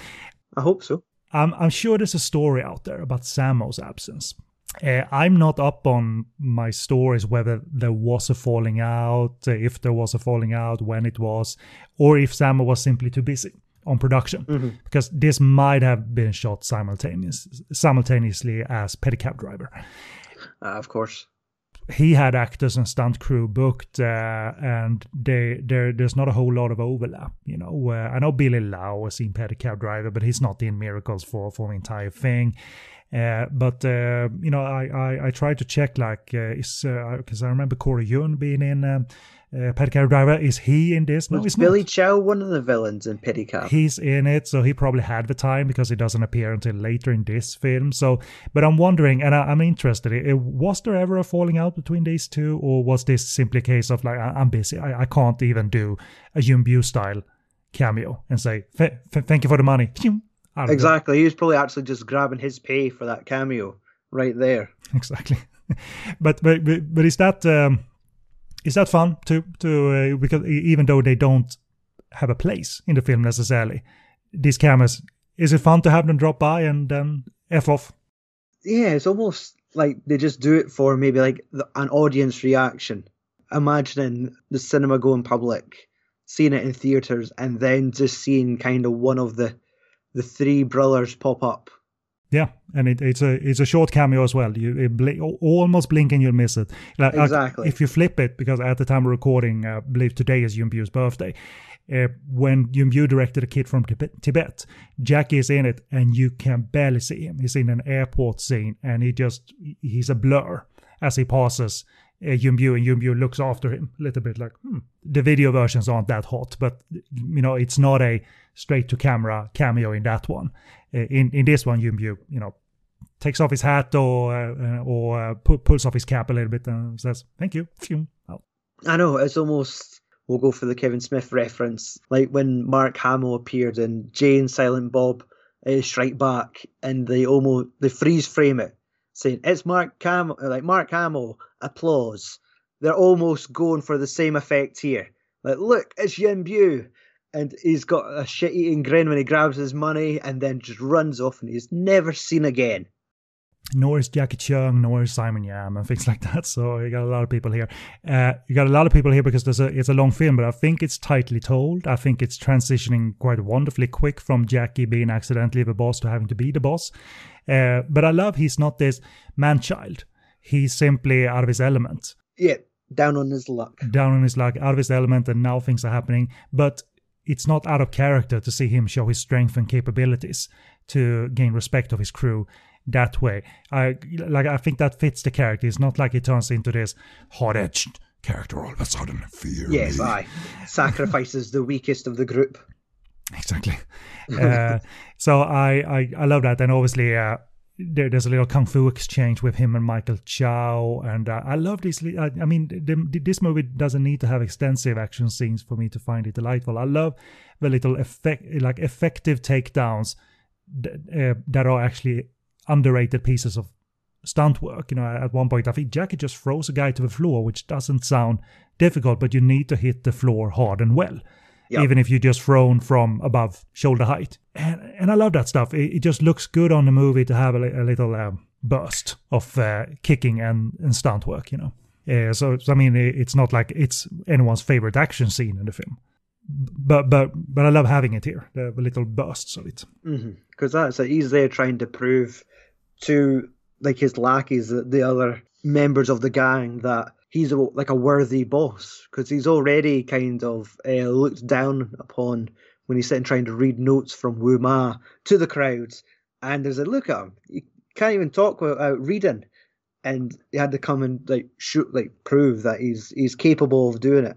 I hope so. I'm, I'm sure there's a story out there about Sammo's absence. Uh, I'm not up on my stories whether there was a falling out, uh, if there was a falling out, when it was, or if Sammo was simply too busy on production. Mm-hmm. Because this might have been shot simultaneous, simultaneously as Pedicab Driver. Uh, of course. He had actors and stunt crew booked, uh, and they, there there's not a whole lot of overlap. You know, uh, I know Billy Lau was in Pedicab Driver, but he's not in Miracles for for the entire thing. Uh, but uh, you know, I, I I tried to check like uh, is because I remember Corey Yuen being in um, uh, Pedicab Driver. Is he in this? No, Was he's Billy not. Chow one of the villains in Pedicab? He's in it, so he probably had the time because he doesn't appear until later in this film. So, but I'm wondering, and I, I'm interested. i- Was there ever a falling out between these two, or was this simply a case of like I, I'm busy, I, I can't even do a Yuen Biao style cameo and say "Th- th- thank you for the money. Out of the- Exactly. He was probably actually just grabbing his pay for that cameo right there. exactly. but, but but but is that um, is that fun to to uh, because even though they don't have a place in the film necessarily, these cameras is it fun to have them drop by and then f off? Yeah, it's almost like they just do it for maybe like the, an audience reaction. Imagining the cinema going public, seeing it in theaters, and then just seeing kind of one of the the three brothers pop up. Yeah, and it, it's a it's a short cameo as well. You it bl- almost blink and you'll miss it. Like, like, Exactly. if you flip it, because at the time of recording, uh, I believe today is Yuen Biao's birthday. Uh, when Yuen Biao directed a kid from Tibet, Tibet, Jackie is in it, and you can barely see him. He's in an airport scene, and he just he's a blur as he passes uh, Yuen Biao, and Yuen Biao looks after him a little bit like, hmm. The video versions aren't that hot, but you know it's not a straight to camera cameo in that one. Uh, in in this one, Yuen Biao, you know, takes off his hat or uh, or uh, pu- pulls off his cap a little bit and says, "Thank you." Phew. I know it's almost we'll go for the Kevin Smith reference, like when Mark Hamill appeared in Jay and Silent Bob uh, Strike Back, and they almost they freeze frame it, saying it's Mark Hamill, like Mark Hamill, applause. They're almost going for the same effect here. Like, look, it's Yuen Biao. And he's got a shit eating grin when he grabs his money and then just runs off and he's never seen again. Nor is Jacky Cheung, nor is Simon Yam, and things like that. So you got a lot of people here. Uh, you got a lot of people here because there's a it's a long film, but I think it's tightly told. I think it's transitioning quite wonderfully quick from Jackie being accidentally the boss to having to be the boss. Uh, but I love he's not this man child. He's simply out of his element. Yeah, down on his luck. down on his luck, out of his element, and now things are happening. But it's not out of character to see him show his strength and capabilities to gain respect of his crew that way. I like. I think that fits the character. It's not like he turns into this hard-edged character all of a sudden. Fear Yes, me. aye. Sacrifices the weakest of the group. exactly. uh, so I, I I love that, and obviously uh, there, there's a little kung fu exchange with him and Michael Chow, and uh, I love this. I, I mean, the, this movie doesn't need to have extensive action scenes for me to find it delightful. I love the little effect, like effective takedowns uh, that are actually underrated pieces of stunt work. You know, at one point I think Jackie just throws a guy to the floor, which doesn't sound difficult, but you need to hit the floor hard and well. Yep. Even if you just thrown from above shoulder height, and and I love that stuff. It, it just looks good on the movie to have a, a little um, burst of uh, kicking and, and stunt work, you know. Uh, so, I mean, it, it's not like it's anyone's favorite action scene in the film, but but but I love having it here, the, the little bursts of it. Because mm-hmm. that's it. He's there trying to prove to like his lackeys, the, the other members of the gang, that he's a, like a worthy boss because he's already kind of uh, looked down upon when he's sitting trying to read notes from Wu Ma to the crowds. And there's a look at him, he can't even talk without reading. And he had to come and like shoot, like prove that he's he's capable of doing it.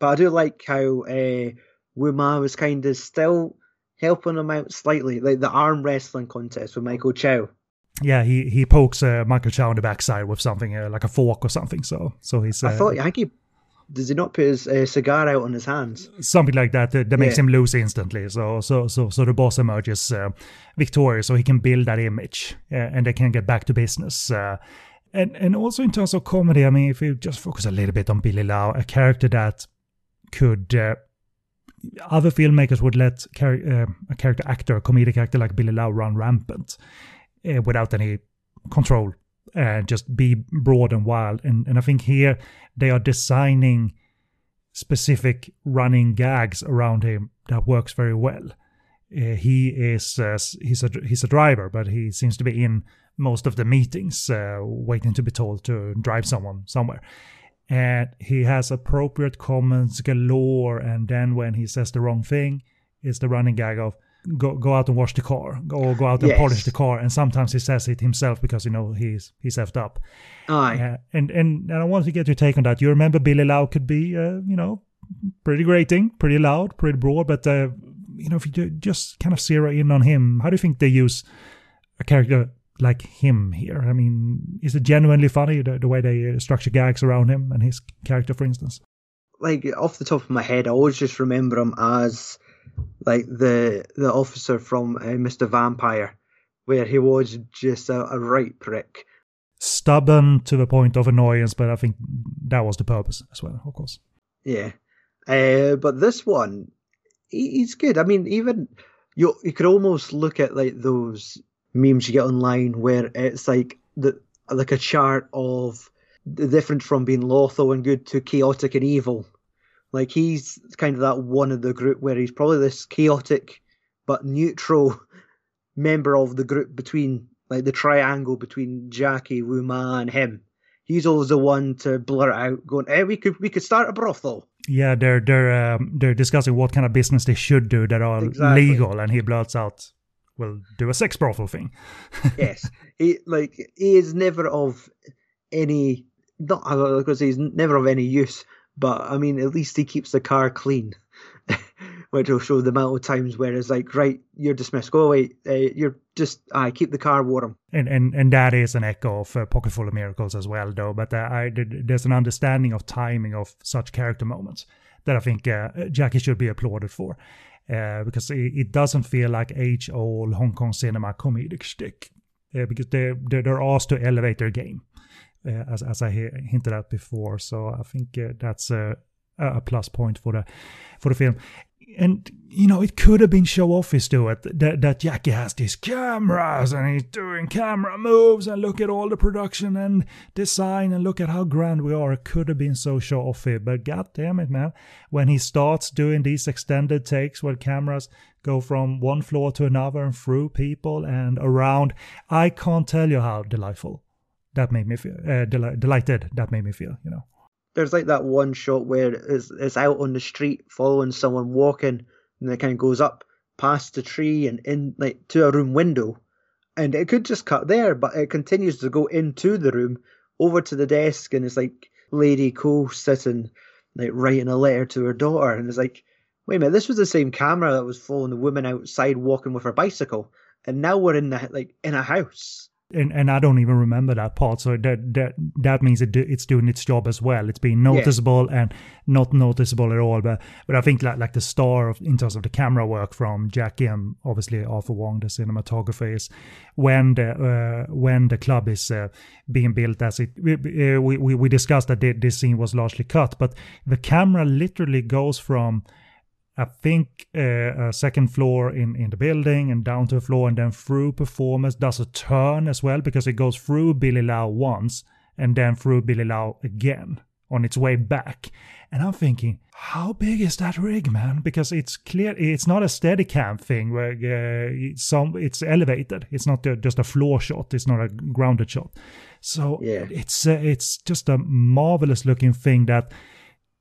But I do like how uh, Wu Ma was kind of still helping him out slightly, like the arm wrestling contest with Michael Chow yeah, he he pokes uh, Michael Chow in the backside with something uh, like a fork or something. So so he's. Uh, I thought I does he not put his uh, cigar out on his hands? Something like that that, that makes yeah. him lose instantly. So so so so the boss emerges uh, victorious, so he can build that image, uh, and they can get back to business. Uh, and and also in terms of comedy, I mean, if you just focus a little bit on Billy Lau, a character that could. Uh, other filmmakers would let uh, a character actor, a comedic actor like Billy Lau, run rampant uh, without any control and just be broad and wild. And, and I think here they are designing specific running gags around him that works very well. Uh, he is uh, he's a he's a driver, but he seems to be in most of the meetings, uh, waiting to be told to drive someone somewhere. And he has appropriate comments galore. And then when he says the wrong thing, it's the running gag of go go out and wash the car or go out and yes. polish the car and sometimes he says it himself because you know he's he's effed up Aye. Uh, and and and i wanted to get your take on that you remember billy lau could be uh, you know pretty grating pretty loud pretty broad but uh, you know if you just kind of zero in on him how do you think they use a character like him here i mean is it genuinely funny the, the way they uh, structure gags around him and his character for instance like off the top of my head i always just remember him as like the the officer from uh, Mr. Vampire, where he was just a, a right prick. Stubborn to the point of annoyance, but I think that was the purpose as well, of course. Yeah, uh, but this one, he, he's good. I mean, even you you could almost look at like those memes you get online where it's like the like a chart of the difference from being lawful and good to chaotic and evil like he's kind of that one of the group where he's probably this chaotic but neutral member of the group between like the triangle between Jackie, Wu Ma, and him. He's always the one to blur out, going, "Hey, we could we could start a brothel." Yeah, they're they're um, they're discussing what kind of business they should do that are exactly. legal, and he blurts out, "We'll do a sex brothel thing." yes, he like he is never of any not because he's never of any use, but I mean, at least he keeps the car clean, which will show the amount of times where it's like, right, you're dismissed. Go away. Uh, you're just, I uh, keep the car warm. And and and that is an echo of uh, Pocket Full of Miracles as well, though. But uh, I, there's an understanding of timing of such character moments that I think uh, Jackie should be applauded for. Uh, because it, it, doesn't feel like age old Hong Kong cinema comedic shtick. Because they're, they're, they're asked to elevate their game. Uh, as as I hinted at before. So I think uh, that's a, a plus point for the for the film. And you know, it could have been show office to it that, that Jackie has these cameras and he's doing camera moves and look at all the production and design and look at how grand we are. It could have been so show offy, but god damn it, man. When he starts doing these extended takes where cameras go from one floor to another and through people and around, I can't tell you how delightful that made me feel uh, del- delighted. That made me feel, you know. There's like that one shot where it's, it's out on the street following someone walking, and it kind of goes up past the tree and in like to a room window, and it could just cut there, but it continues to go into the room, over to the desk, and it's like Lady Ko sitting, like writing a letter to her daughter, and it's like, wait a minute, this was the same camera that was following the woman outside walking with her bicycle, and now we're in the like in a house and and I don't even remember that part. So that that that means it, it's doing its job as well. It's being noticeable yeah. and not noticeable at all. But but I think like like the star of, in terms of the camera work from Jackie and obviously Arthur Wong, the cinematographer, is when the uh, when the club is uh, being built. As it we we, we discussed that this scene was largely cut, but the camera literally goes from I think uh, a second floor in, in the building and down to the floor and then through performance does a turn as well because it goes through Billy Lau once and then through Billy Lau again on its way back. And I'm thinking, how big is that rig, man? Because it's clear it's not a steady cam thing where uh, it's some it's elevated. It's not a, just a floor shot. It's not a grounded shot. So yeah. it's uh, it's just a marvelous looking thing that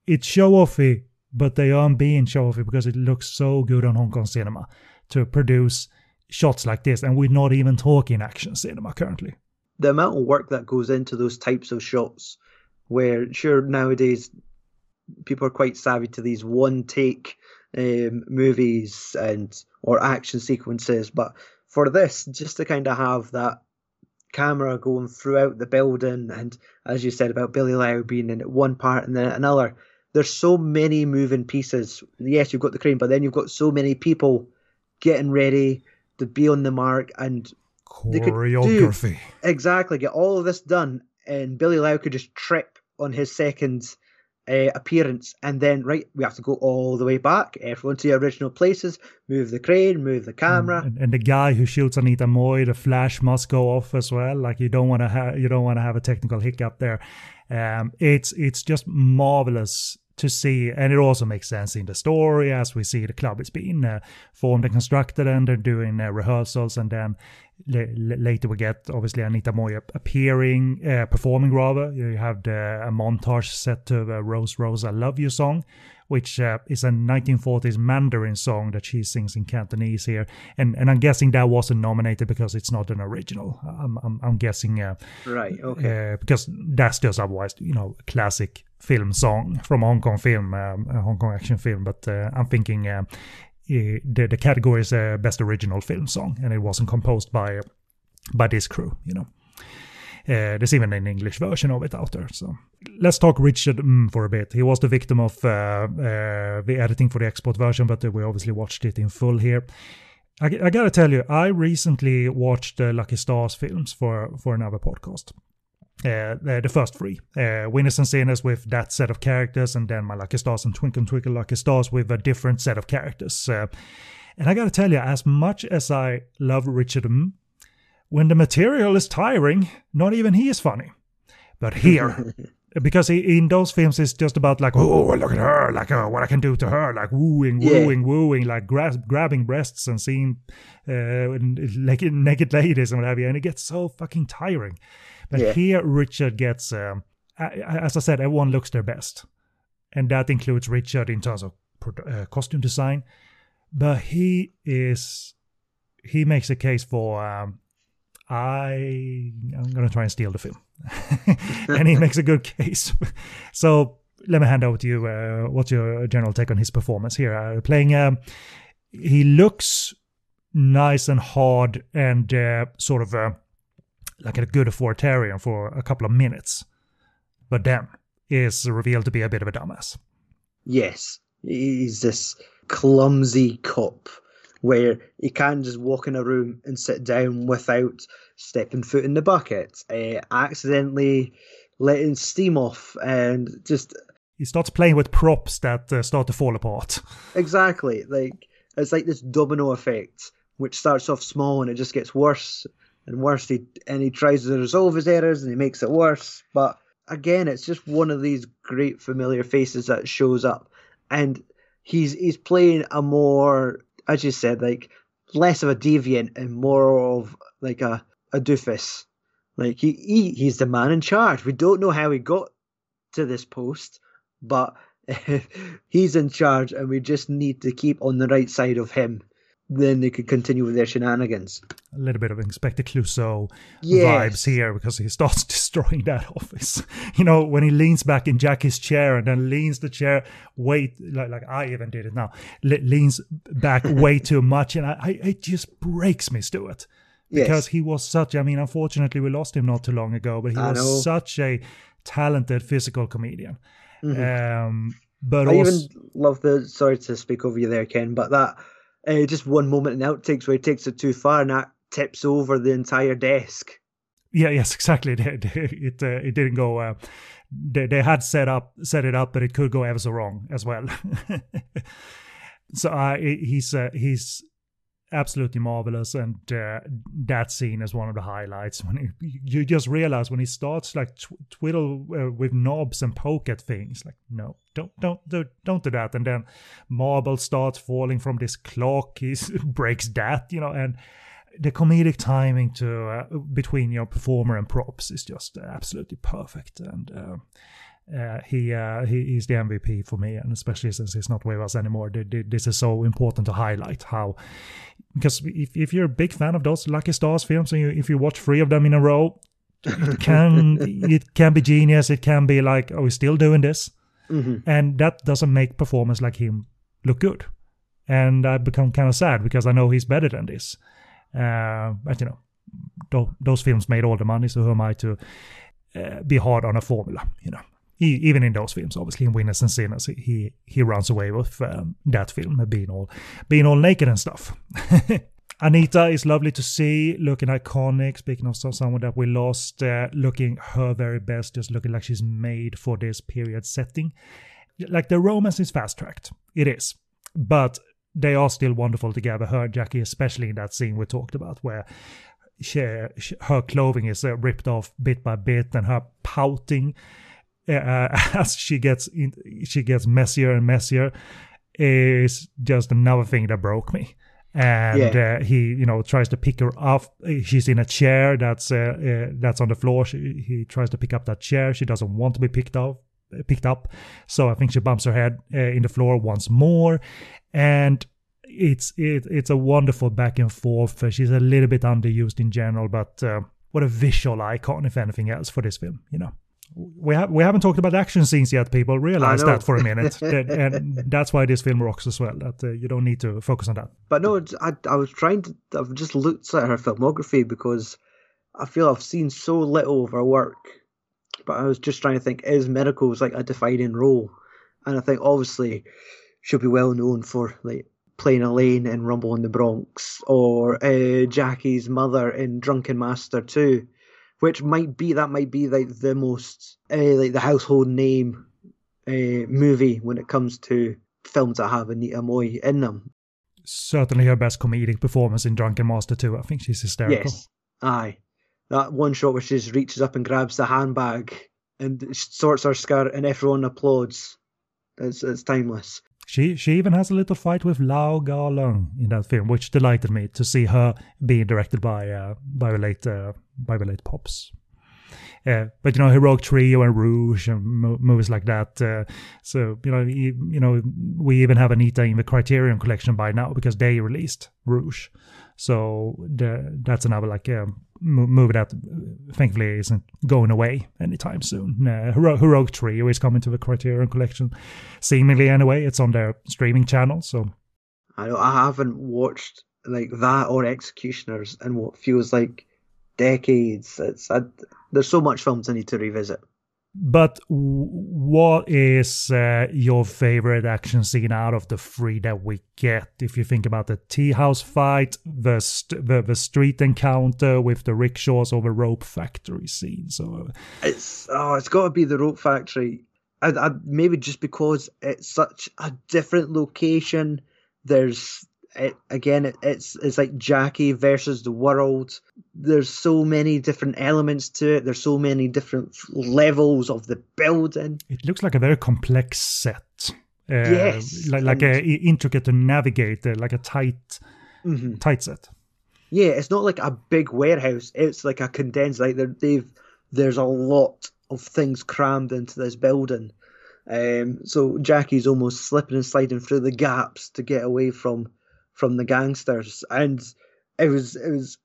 it's show offy but they aren't being show offy because it looks so good on Hong Kong cinema to produce shots like this, and we're not even talking action cinema currently. The amount of work that goes into those types of shots, where sure nowadays people are quite savvy to these one take um, movies and or action sequences, but for this, just to kind of have that camera going throughout the building, and as you said about Billy Lau being in one part and then another, there's so many moving pieces. Yes, you've got the crane, but then you've got so many people getting ready to be on the mark and choreography. Do, exactly, get all of this done, and Billy Lau could just trip on his second uh, appearance, and then right, we have to go all the way back, everyone to the original places, move the crane, move the camera, and, and the guy who shoots Anita Mui, the flash must go off as well. Like you don't want to have you don't want to have a technical hiccup there. Um, it's it's just marvelous to see, and it also makes sense in the story as we see the club. Is being uh, formed and constructed, and they're doing uh, rehearsals, and then later we get obviously Anita Mui appearing, uh, performing rather. You have the a montage set to the Rose Rose I Love You song, which uh, is a 1940s Mandarin song that she sings in Cantonese here. And and I'm guessing that wasn't nominated because it's not an original. I'm I'm, I'm guessing. Uh, right. Okay. Uh, because that's just otherwise, you know, classic film song from Hong Kong film, um, a Hong Kong action film. But uh, I'm thinking. Uh, the, the category is uh, best original film song, and it wasn't composed by by this crew, you know. Uh, there's even an English version of it out there. So let's talk Richard mm, for a bit. He was the victim of uh, uh, the editing for the export version, but we obviously watched it in full here. I, I gotta tell you, I recently watched the Lucky Stars films for for another podcast. Uh, the first three, uh, Winners and Sinners with that set of characters, and then My Lucky Stars and Twinkle Twinkle Lucky Stars with a different set of characters. Uh, and I gotta tell you, as much as I love Richard Ng, when the material is tiring, not even he is funny. But here, because he, in those films it's just about like, oh, look at her, like uh, what I can do to her, like wooing, wooing, yeah. wooing, like gra- grabbing breasts and seeing uh, like naked ladies and what have you, and it gets so fucking tiring. But yeah. here, Richard gets, um, as I said, everyone looks their best, and that includes Richard in terms of uh, costume design. But he is, he makes a case for um, I I'm gonna try and steal the film, and he makes a good case. so let me hand over to you. Uh, what's your general take on his performance here? Uh, playing, um, he looks nice and hard and uh, sort of uh, like a good authoritarian for a couple of minutes, but then is revealed to be a bit of a dumbass. Yes, he's this clumsy cop where he can't just walk in a room and sit down without stepping foot in the bucket, uh, accidentally letting steam off, and just he starts playing with props that uh, start to fall apart. Exactly, like it's like this domino effect, which starts off small and it just gets worse and worse. He, and he tries to resolve his errors and he makes it worse, but again, it's just one of these great familiar faces that shows up, and he's he's playing a more as you said, like less of a deviant and more of like a, a doofus. Like he, he he's the man in charge. We don't know how he got to this post, but he's in charge and we just need to keep on the right side of him. Then they could continue with their shenanigans. A little bit of Inspector Clouseau Yes. vibes here because he starts destroying that office. You know, when he leans back in Jackie's chair and then leans the chair way, like, like I even did it now, le- leans back way too much. And I, I, it just breaks me, Stewart. Yes. Because he was such, I mean, unfortunately, we lost him not too long ago, but he I was know. such a talented physical comedian. Um, but Mm-hmm. I also, even love the. Sorry to speak over you there, Ken, but that uh, just one moment in outtakes where he takes it too far and that tips over the entire desk. Yeah, yes, exactly. It it, uh, it didn't go. Uh, they they had set up set it up, but it could go ever so wrong as well. so uh, he's uh, he's absolutely marvelous, and uh, that scene is one of the highlights. When he, you just realize when he starts like tw- twiddle uh, with knobs and poke at things, like no, don't don't do, don't do that. And then marble starts falling from this clock. He breaks that, you know, and the comedic timing to uh, between your performer and props is just absolutely perfect and uh, uh, he uh, he he's the MVP for me and especially since he's not with us anymore th- th- this is so important to highlight how because if, if you're a big fan of those Lucky Stars films and you, if you watch three of them in a row it can it can be genius. It can be like oh we're still doing this? And that doesn't make performance like him look good. And I become kind of sad because I know he's better than this. Uh, but you know, tho- those films made all the money, so who am I to uh, be hard on a formula? You know, even in those films, obviously in Winners and Sinners, he he runs away with um, that film, being all being all naked and stuff. Anita is lovely to see, looking iconic. Speaking of someone that we lost, uh, looking her very best, just looking like she's made for this period setting. Like the romance is fast tracked, it is, but they are still wonderful together. Her and Jackie, especially in that scene we talked about, where she, her clothing is uh, ripped off bit by bit, and her pouting uh, as she gets in, she gets messier and messier is just another thing that broke me. And uh, he, you know, tries to pick her up. She's in a chair that's uh, uh, that's on the floor. She, he tries to pick up that chair. She doesn't want to be picked up picked up. So I think she bumps her head uh, in the floor once more, and it's it, it's a wonderful back and forth. She's a little bit underused in general, but uh, what a visual icon, if anything else, for this film. You know, we have we haven't talked about action scenes yet. People realize that for a minute, and that's why this film rocks as well. That uh, you don't need to focus on that. But no, I, I was trying to. I've just looked at her filmography because I feel I've seen so little of her work. But I was just trying to think: is Miracles like a defining role? And I think obviously she'll be well known for like playing Elaine in Rumble in the Bronx or uh, Jackie's mother in Drunken Master Two, which might be that might be like the most uh, like the household name uh, movie when it comes to films that have Anita Mui in them. Certainly her best comedic performance in Drunken Master 2. I think she's hysterical. Yes. Aye. That one shot where she just reaches up and grabs the handbag and sorts her skirt and everyone applauds. It's, it's timeless. She she even has a little fight with Lau Kar-leung in that film, which delighted me to see her being directed by uh, by the late uh, by late pops. Uh, but you know, Heroic Trio and Rouge and mo- movies like that. Uh, so you know, you, you know, we even have Anita in the Criterion collection by now because they released Rouge. So the, that's another like um, mo- movie that thankfully isn't going away anytime soon. Uh, Hero- Heroic Trio is coming to the Criterion collection, seemingly anyway. It's on their streaming channel, so I know I haven't watched like that or Executioners in what feels like decades. It's I, there's so much films I need to revisit. But what is uh, your favorite action scene out of the three that we get? If you think about the tea house fight, the st- the, the street encounter with the rickshaws or the rope factory scene. So It's oh, it's got to be the Rope Factory. I, I, maybe just because it's such a different location. There's it, again, it, it's it's like Jackie versus the world. There's so many different elements to it. There's so many different levels of the building. it looks like a very complex set. Uh, Yes, like, like a, intricate to navigate, uh, like a tight, hmm tight set. Yeah, it's not like a big warehouse. It's like a condensed. Like they've there's a lot of things crammed into this building. Um, so Jackie's almost slipping and sliding through the gaps to get away from from the gangsters, and it was it was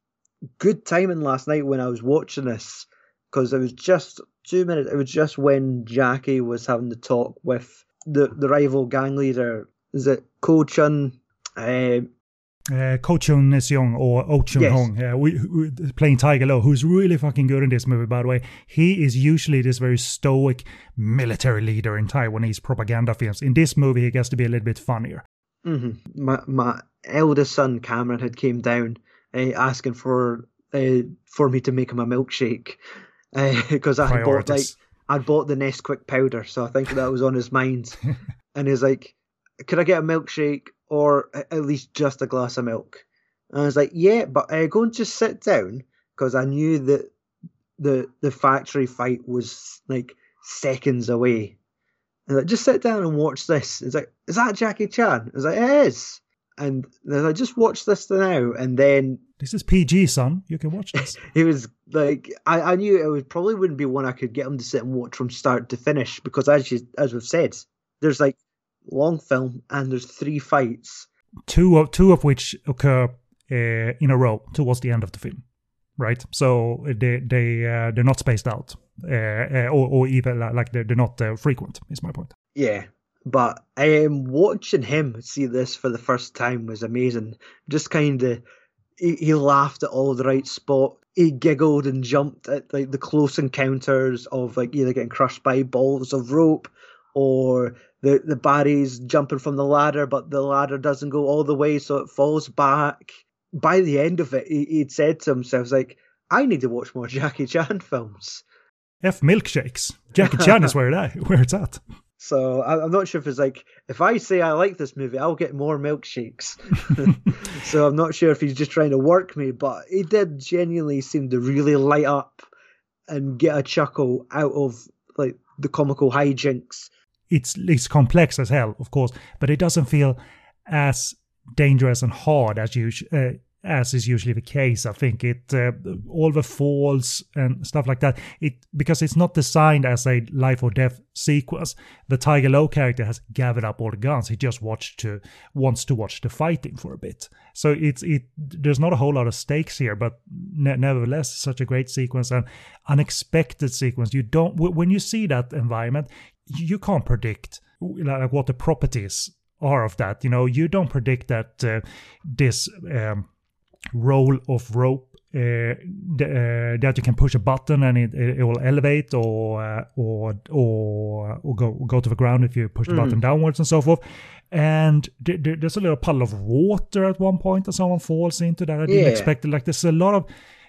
good timing last night when I was watching this because it was just two minutes. It was just when Jackie was having the talk with the the rival gang leader. Is it Ko Chun? Uh, uh, Ko Chun Young or Oh Chun Yes. Hong, yeah, we, we, playing Tiger Lo, who's really fucking good in this movie, by the way. He is usually this very stoic military leader in Taiwanese propaganda films. In this movie, he gets to be a little bit funnier. Hmm My my eldest son Cameron had came down uh, asking for uh, for me to make him a milkshake because I had bought like I'd bought the Nesquik powder, so I think that was on his mind. and he's like, "Could I get a milkshake or at least just a glass of milk?" And I was like, "Yeah, but uh, go and just sit down," because I knew that the the factory fight was like seconds away. Like, just sit down and watch this. It's like, is that Jackie Chan? I was like, it is. And like, just watch this now. And then This is PG, son. You can watch this. he was like, I, I knew it would probably wouldn't be one I could get him to sit and watch from start to finish because as you, as we've said, there's like long film and there's three fights. two of two of which occur uh, in a row towards the end of the film, right? So they they uh, they're not spaced out, uh, uh, or, or even li- like they're, they're not uh, frequent. Is my point. Yeah. But um, watching him see this for the first time was amazing. Just kind of, he, he laughed at all the right spot. He giggled and jumped at like the close encounters of like either getting crushed by balls of rope or the the baddies jumping from the ladder, but the ladder doesn't go all the way, so it falls back. By the end of it, he, he'd said to himself, "Like I need to watch more Jackie Chan films." F milkshakes. Jackie Chan is where it where it's at. So I'm not sure if it's like if I say I like this movie, I'll get more milkshakes. so I'm not sure if he's just trying to work me, but he did genuinely seem to really light up and get a chuckle out of like the comical hijinks. It's it's complex as hell, of course, but it doesn't feel as dangerous and hard as you uh, as is usually the case. I think it uh, all the falls and stuff like that. It because it's not designed as a life or death sequence. The Tiger Lo character has gathered up all the guns. He just watched to wants to watch the fighting for a bit. So it's it. There's not a whole lot of stakes here, but ne- nevertheless, such a great sequence and unexpected sequence. You don't w- when you see that environment, you can't predict like what the properties are of that. You know, you don't predict that uh, this. Um, roll of rope uh, uh, that you can push a button and it, it, it will elevate or uh, or or or go go to the ground if you push the button downwards and so forth. And th- th- there's a little puddle of water at one point and someone falls into that. I didn't Yeah. expect it. Like there's a lot of.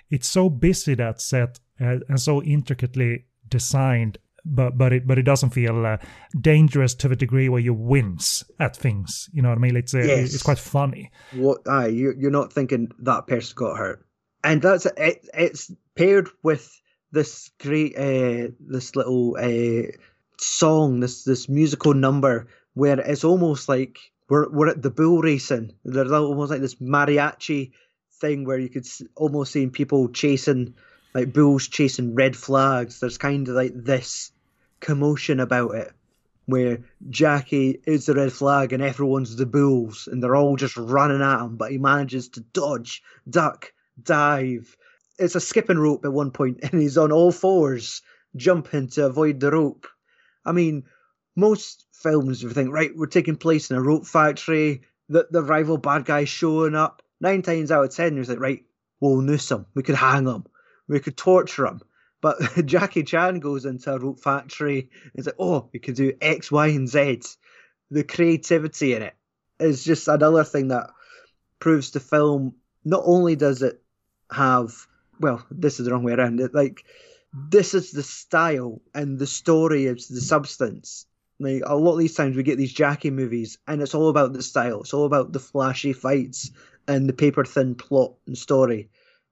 It's so busy that set and so intricately designed. But but it but it doesn't feel uh, dangerous to the degree where you wince at things. You know what I mean? It's uh, Yes. it's quite funny. What? Aye, you you're not thinking that person got hurt, and that's it. It's paired with this great, uh, this little uh, song, this this musical number where it's almost like we're we're at the bull racing. There's almost like this mariachi thing where you could almost see people chasing like bulls chasing red flags. There's kind of like this commotion about it where Jackie is the red flag and everyone's the bulls and they're all just running at him, but he manages to dodge, duck, dive. It's a skipping rope at one point and he's on all fours jumping to avoid the rope. I mean, most films you think, right, we're taking place in a rope factory, the, the rival bad guy's showing up. Nine times out of ten, you're like, right, we'll noose him, we could hang him, we could torture him. But Jackie Chan goes into a rope factory and it's like, oh, we can do X, Y, and Z. The creativity in it is just another thing that proves the film not only does it have well, this is the wrong way around. It like this is the style and the story is the substance. Like a lot of these times we get these Jackie movies and it's all about the style. It's all about the flashy fights and the paper thin plot and story.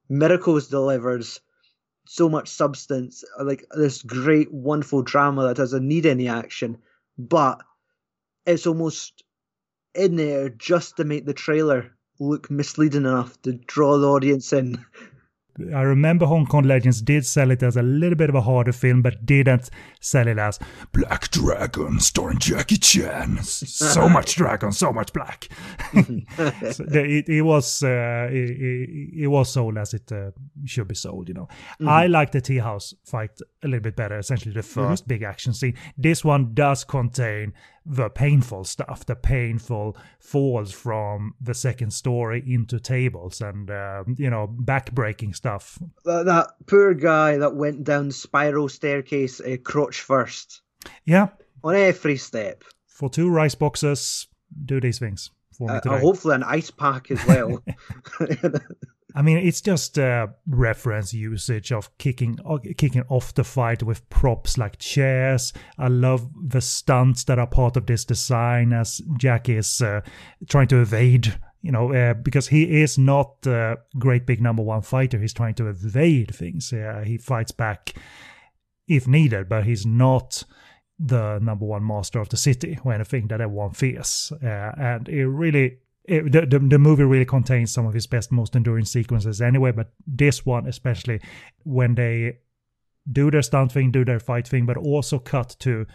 Miracles delivers so much substance, like this great, wonderful drama that doesn't need any action, but it's almost in there just to make the trailer look misleading enough to draw the audience in. I remember Hong Kong Legends did sell it as a little bit of a harder film, but didn't sell it as Black Dragon starring Jackie Chan. So much dragon, so much black. so it, it, was uh, it, it, was sold as it uh, should be sold. You know, mm-hmm. I like the tea house fight a little bit better. Essentially, the 1st mm-hmm. big action scene. This one does contain the painful stuff, the painful falls from the second story into tables and, uh, you know, backbreaking stuff. That, that, poor guy that went down the spiral staircase uh, crotch first. Yeah. On every step. For two rice boxes, do these things for me uh, hopefully an ice pack as well. I mean, it's just a reference usage of kicking kicking off the fight with props like chairs. I love the stunts that are part of this design as Jack is uh, trying to evade. You know, uh, because he is not a great big number one fighter. He's trying to evade things. Uh, he fights back if needed, but he's not the number one master of the city or anything that everyone fears. Uh, and it really it, the, the, the movie really contains some of his best, most enduring sequences anyway, but this one especially when they do their stunt thing, do their fight thing, but also cut to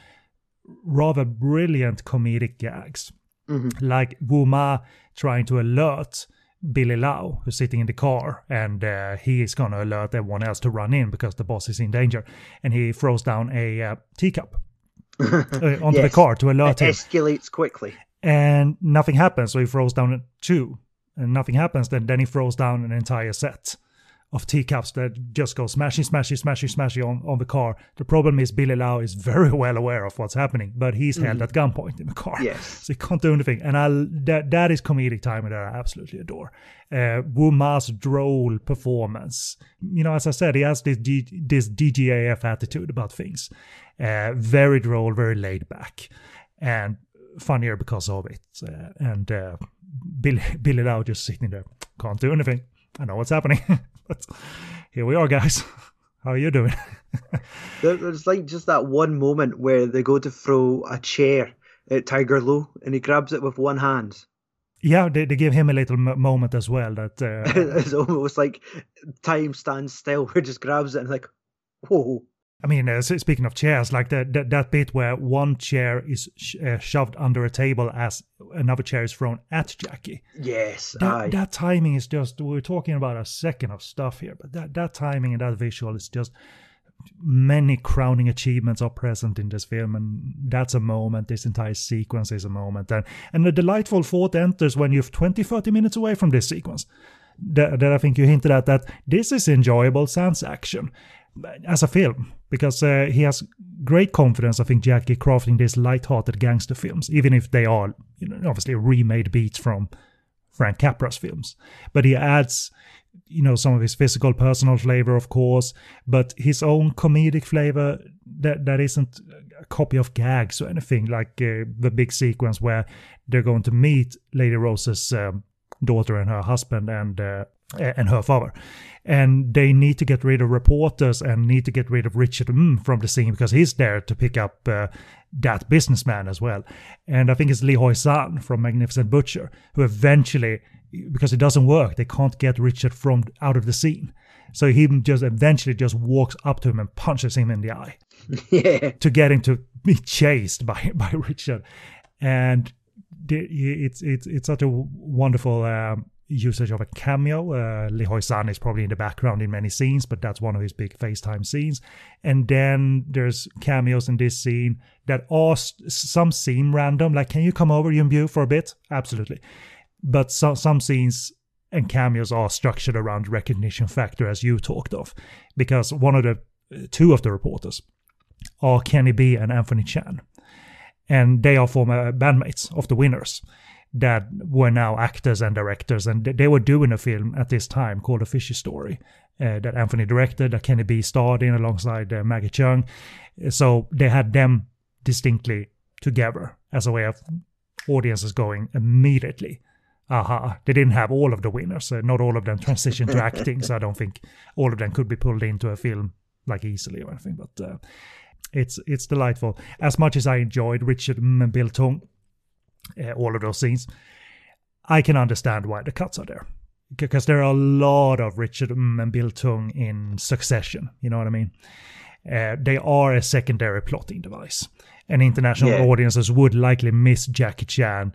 rather brilliant comedic gags. Mm-hmm. Like Wu Ma trying to alert Billy Lau, who's sitting in the car, and uh, he is going to alert everyone else to run in because the boss is in danger. And he throws down a uh, teacup uh, onto yes. the car to alert it him. escalates quickly and nothing happens. So he throws down two, and nothing happens. Then then he throws down an entire set of teacups that just go smashing, smashing, smashing, smashing on, on the car. The problem is Billy Lau is very well aware of what's happening, but he's mm. held at gunpoint in the car. Yes. So he can't do anything. And I that that is comedic timing that I absolutely adore. Uh, Wu Ma's droll performance. You know, as I said, he has this D, this DGAF attitude about things. Uh, very droll, very laid back. And funnier because of it. Uh, and uh, Billy, Billy Lau just sitting there, can't do anything. I know what's happening. but here we are, guys. How are you doing? There's like just that one moment where they go to throw a chair at Tiger Lo and he grabs it with one hand. Yeah, they, they give him a little moment as well. That uh, it's almost like time stands still, where just grabs it and like, whoa. I mean, uh, speaking of chairs, like that that, that bit where one chair is sh- uh, shoved under a table as another chair is thrown at Jackie. Yes, that, that timing is just. We're talking about a second of stuff here, but that that timing and that visual is just. Many crowning achievements are present in this film, and that's a moment. This entire sequence is a moment, and and a delightful thought enters when you're 20, 30 minutes away from this sequence. That, that I think you hinted at that this is enjoyable sans action as a film because uh, he has great confidence, I think, Jackie, crafting these light-hearted gangster films, even if they are, you know, obviously remade beats from Frank Capra's films. But he adds, you know, some of his physical, personal flavor, of course, but his own comedic flavor that that isn't a copy of gags or anything like uh, the big sequence where they're going to meet Lady Rose's um, daughter and her husband and uh, and her father and they need to get rid of reporters and need to get rid of Richard mm from the scene because he's there to pick up uh, that businessman as well. And I think it's Lee Hoi San from Magnificent Butcher who eventually, because it doesn't work, they can't get Richard from out of the scene. So he just eventually just walks up to him and punches him in the eye. Yeah. To get him to be chased by by Richard, and it's it's it's such a wonderful um, usage of a cameo. Uh, Lee San is probably in the background in many scenes, but that's one of his big FaceTime scenes. And then there's cameos in this scene that are some seem random, like can you come over Biao for a bit? Absolutely. But some some scenes and cameos are structured around recognition factor, as you talked of, because one of the two of the reporters are Kenny B and Anthony Chan, and they are former bandmates of the Wynners that were now actors and directors, and they were doing a film at this time called A Fishy Story uh, that Anthony directed, that Kenny B starred in alongside uh, Maggie Cheung. So they had them distinctly together as a way of audiences going immediately. Aha, they didn't have all of the Wynners. Uh, not all of them transitioned to acting, so I don't think all of them could be pulled into a film like easily or anything. But uh, it's it's delightful. As much as I enjoyed Richard and Bill Tung, uh, all of those scenes. I can understand why the cuts are there. because there are a lot of Richard mm and Bill Tung in succession. You know what I mean? Uh, they are a secondary plotting device, and international Yeah. audiences would likely miss Jackie Chan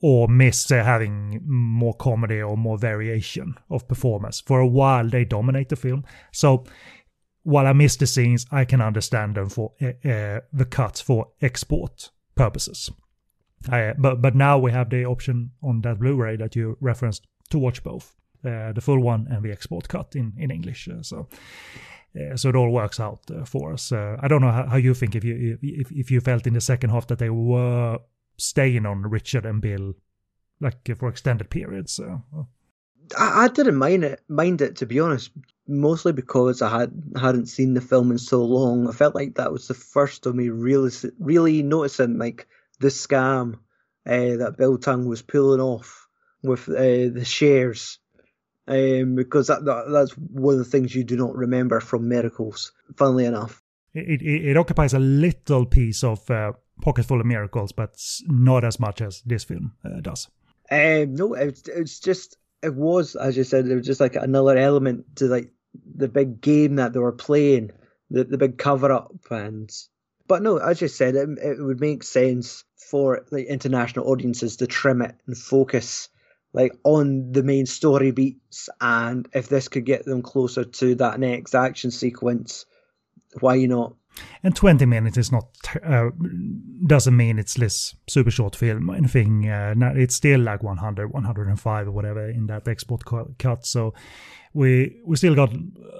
or miss uh, having more comedy or more variation of performance. For a while, they dominate the film. So while I miss the scenes, I can understand them for uh, the cuts for export purposes. But but now we have the option on that Blu-ray that you referenced to watch both uh, the full one and the export cut in in English. Uh, so. Uh, so it all works out for us. I don't know how, how you think if you if, if you felt in the second half that they were staying on Richard and Bill like for extended periods. I, I didn't mind it, mind it to be honest, mostly because I had hadn't seen the film in so long. I felt like that was the first of me really really noticing like the scam uh, that Bill Tung was pulling off with uh, the shares. Um, because that, that that's one of the things you do not remember from Miracles. Funnily enough, it, it, it occupies a little piece of uh, Pocketful of Miracles, but not as much as this film uh, does. Um, no, it's it's just it was as you said, it was just like another element to like the big game that they were playing, the the big cover up and. But no, as you said, it, it would make sense for like international audiences to trim it and focus like on the main story beats, and if this could get them closer to that next action sequence, why not? And 20 minutes is not uh, doesn't mean it's this super short film or anything. Uh, it's still like 100, 105 or whatever in that export cut. So we we still got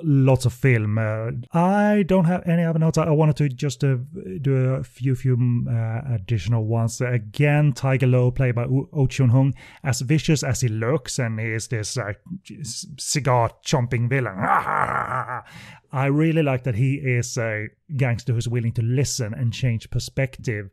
lots of film. Uh, I don't have any other notes. I, wanted to just uh, do a few few uh, additional ones. Again, Tiger Lo, played by O Oh Chun Hung, as vicious as he looks, and he is this uh, cigar chomping villain. I really like that he is a gangster who's willing to listen and change perspective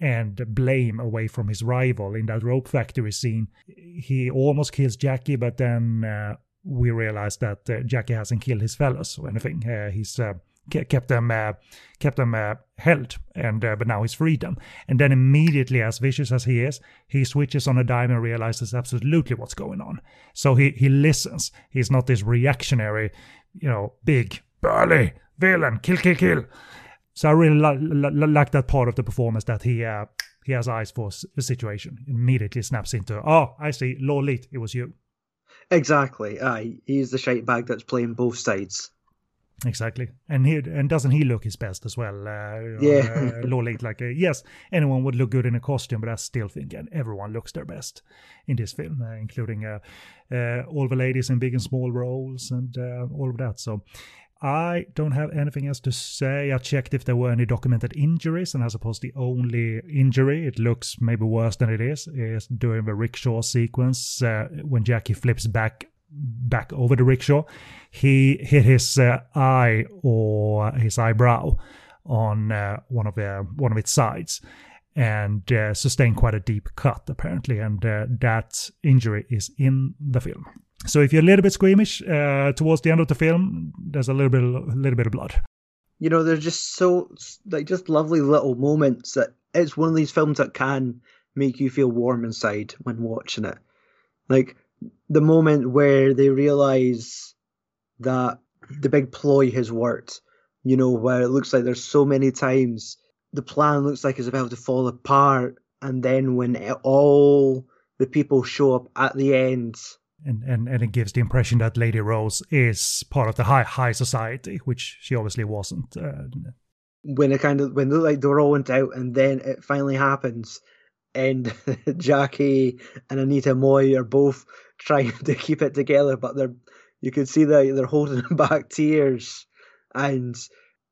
and blame away from his rival in that rope factory scene. He almost kills Jackie, but then uh, we realize that uh, Jackie hasn't killed his fellows or anything. Uh, he's uh, kept them uh, kept them uh, held, and uh, but now he's freed them. And then immediately, as vicious as he is, he switches on a dime and realizes absolutely what's going on. So he he listens. He's not this reactionary, you know, big burly villain, kill, kill, kill. So I really li- li- li- like that part of the performance that he he has eyes for the situation. Immediately snaps into, oh, I see, Lolit, it was you. Exactly. Aye, he's the shite bag that's playing both sides. Exactly, and he and doesn't he look his best as well? Uh, Yeah. uh, like uh, yes, anyone would look good in a costume, but I still think everyone looks their best in this film, uh, including uh, uh, all the ladies in big and small roles and uh, all of that. So. I don't have anything else to say. I checked if there were any documented injuries, and I suppose the only injury, it looks maybe worse than it is, is during the rickshaw sequence uh, when Jackie flips back back over the rickshaw. He hit his uh, eye or his eyebrow on uh, one of the one of its sides and uh, sustained quite a deep cut apparently, and uh, that injury is in the film. So if you're a little bit squeamish uh, towards the end of the film, there's a little bit, a little bit of blood. you know they're just so like just lovely little moments that it's one of these films that can make you feel warm inside when watching it like the moment where they realize that the big ploy has worked you know where it looks like there's so many times the plan looks like it's about to fall apart and then when it, all the people show up at the end And, and and it gives the impression that Lady Rose is part of the high high society, which she obviously wasn't. Uh, when it kind of when look like they're all went out and then it finally happens and Jackie and Anita Mui are both trying to keep it together but they're you could see that they're holding back tears and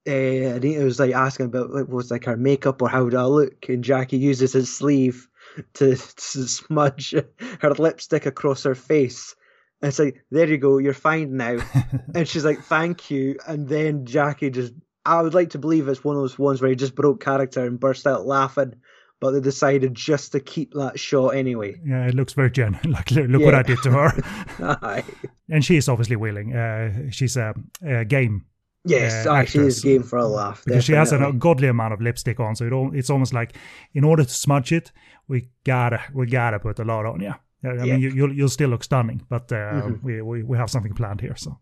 uh, Anita was like asking about like was like her makeup or how do I look and Jackie uses his sleeve to, to smudge her lipstick across her face and it's like there you go you're fine now and she's like thank you and then Jackie just I would like to believe it's one of those ones where he just broke character and burst out laughing, but they decided just to keep that shot anyway. yeah, it looks very genuine. Like look what Yeah. I did to her, and she is obviously willing. Uh, she's a, a game yes, Uh, actually, it's game for a laugh. because she has a godly amount of lipstick on. So it all, it's almost like in order to smudge it, we gotta we gotta put a lot on. Yeah, I mean, you, you'll you'll still look stunning, but uh, Mhm. we, we we have something planned here. So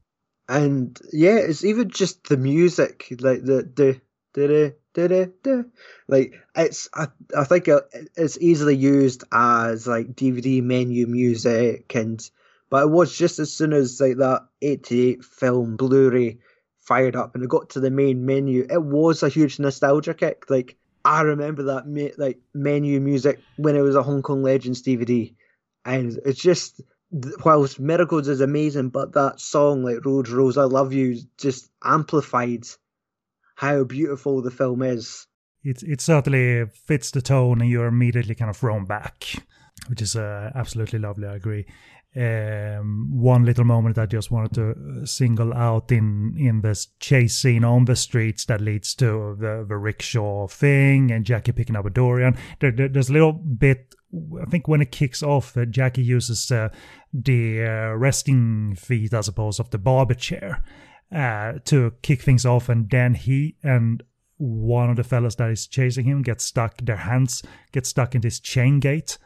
And yeah, it's even just the music, like the the da. Like it's, I I think it's easily used as like DVD menu music, and but it was just as soon as like that '88 film Blu-ray fired up and it got to the main menu, it was a huge nostalgia kick. Like I remember that like menu music when it was a Hong Kong Legends DVD, and it's just whilst Miracles is amazing, but that song like Road Rose I Love You just amplified how beautiful the film is. it it certainly fits the tone, and you're immediately kind of thrown back, which is uh, absolutely lovely. I agree. Um, one little moment I just wanted to uh, single out in in this chase scene on the streets that leads to the the rickshaw thing and Jackie picking up a durian. There, there- there's a little bit. I think when it kicks off, uh, Jackie uses uh, the uh, resting feet, I suppose, of the barber chair uh, to kick things off, and then he and one of the fellas that is chasing him gets stuck. Their hands get stuck in this chain gate,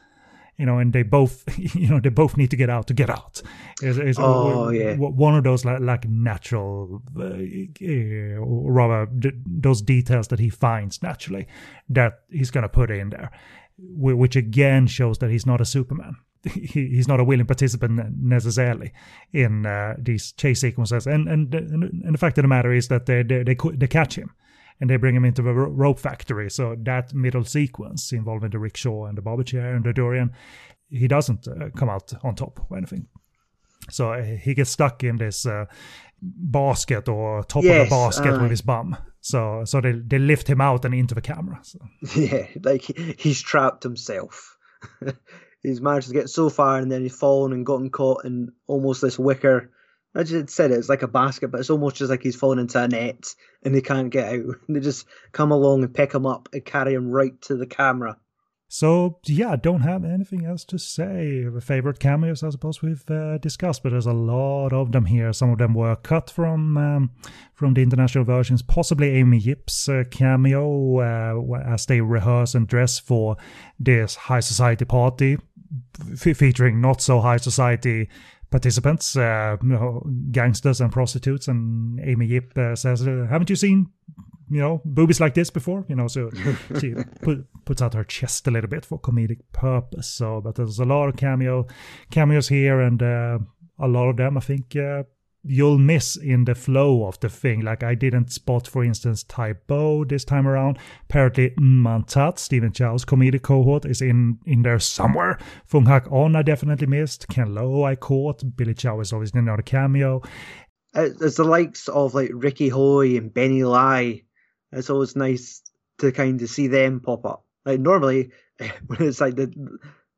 you know, and they both, you know, they both need to get out to get out. It's, it's Oh, yeah. one of those like, like natural, uh, uh, or rather, d- those details that he finds naturally that he's gonna put in there, which again shows that he's not a Superman. He, he's not a willing participant necessarily in uh, these chase sequences, and, and and the fact of the matter is that they they they, they catch him and they bring him into the rope factory. So that middle sequence involving the rickshaw and the barber chair and the durian, he doesn't uh, come out on top or anything. So uh, he gets stuck in this uh, basket or top of Yes, a basket aye. with his bum. So so they, they lift him out and into the camera. So. Yeah, like he- he's trapped himself. he's managed to get so far and then he's fallen and gotten caught in almost this wicker. I just said it, it's like a basket, but it's almost just like he's fallen into a net and he can't get out. They just come along and pick him up and carry him right to the camera. So yeah, don't have anything else to say. Favorite cameos, I suppose we've uh, discussed, but there's a lot of them here. Some of them were cut from um, from the international versions, possibly Amy Yip's uh, cameo uh, as they rehearse and dress for this high society party, f- featuring not so high society participants, uh, you know, gangsters and prostitutes. And Amy Yip uh, says, uh, "Haven't you seen?" you know, boobies like this before, you know, so she put, puts out her chest a little bit for comedic purpose. So, but there's a lot of cameo cameos here, and uh, a lot of them I think uh, you'll miss in the flow of the thing. Like I didn't spot, for instance, Tai Bo this time around. Apparently, Mantat, Stephen Chow's comedic cohort, is in in there somewhere. Fung Hak On I definitely missed. Ken Lo I caught. Billy Chow is obviously not a cameo. It- It's the likes of like Ricky Hoy and Benny Lai. It's always nice to kind of see them pop up. Like normally, when it's like the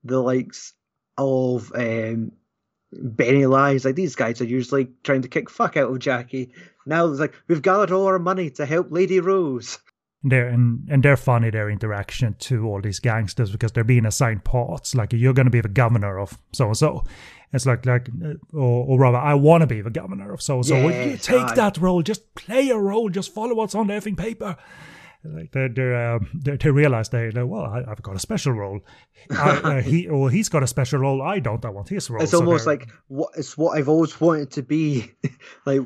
the likes of um, Benny Lai's like these guys are usually trying to kick fuck out of Jackie. Now it's like we've gathered all our money to help Lady Rose. they're and, and they're funny their interaction to all these gangsters because they're being assigned parts like you're going to be the governor of so and so it's like like uh, or, or rather i want to be the governor of so and so you take aye. that role just play a role just follow what's on the effing paper like they they um, they they realize they they well I, I've got a special role I, uh, he or he's got a special role I don't I want his role It's So almost like what it's what I've always wanted to be, like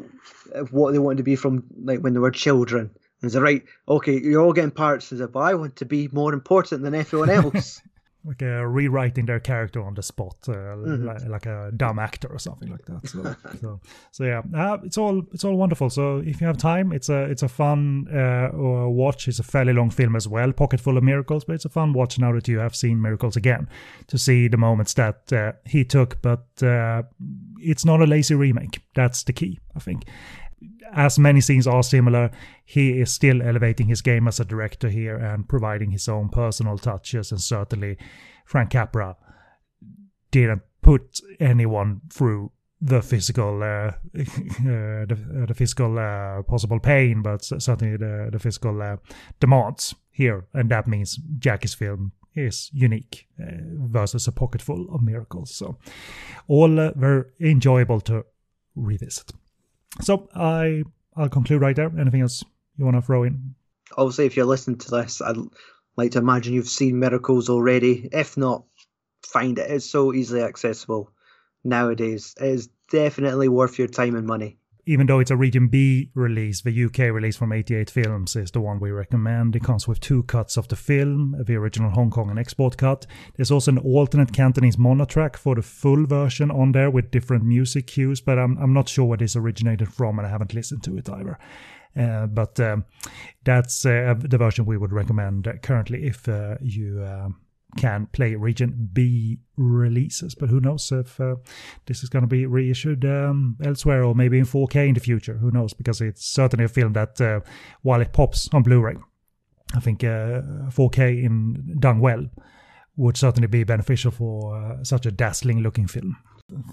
what they wanted to be from like when they were children. Is it right? Okay, you're all getting parts. Is it? But I want to be more important than everyone else. Like uh, rewriting their character on the spot, uh, Mm-hmm. like, like a dumb actor or something like that. So, so, so yeah, uh, it's all it's all wonderful. So if you have time, it's a it's a fun uh, uh, watch. It's a fairly long film as well, pocketful of miracles, but it's a fun watch now that you have seen miracles again to see the moments that uh, he took. But uh, it's not a lazy remake. That's the key, I think as many scenes are similar, he is still elevating his game as a director here and providing his own personal touches. And certainly, Frank Capra didn't put anyone through the physical, uh, uh, the, uh, the physical uh, possible pain, but certainly the the physical uh, demands here, and that means Jackie's film is unique uh, versus a pocketful of miracles. So, all very enjoyable to revisit. So I I'll conclude right there. Anything else you want to throw in? Obviously, if you're listening to this, I'd like to imagine you've seen Miracles already. If not, find it. It's so easily accessible nowadays. It is definitely worth your time and money even though it's a Region B release, the UK release from 88 Films is the one we recommend. It comes with two cuts of the film, the original Hong Kong and export cut. There's also an alternate Cantonese mono track for the full version on there with different music cues, but I'm, I'm not sure where this originated from and I haven't listened to it either. Uh, but um, that's uh, the version we would recommend currently if uh, you um, can play Region B releases. But who knows if uh, this is going to be reissued um, elsewhere or maybe in 4K in the future. Who knows? Because it's certainly a film that, uh, while it pops on Blu ray, I think uh, 4K in done well would certainly be beneficial for uh, such a dazzling looking film.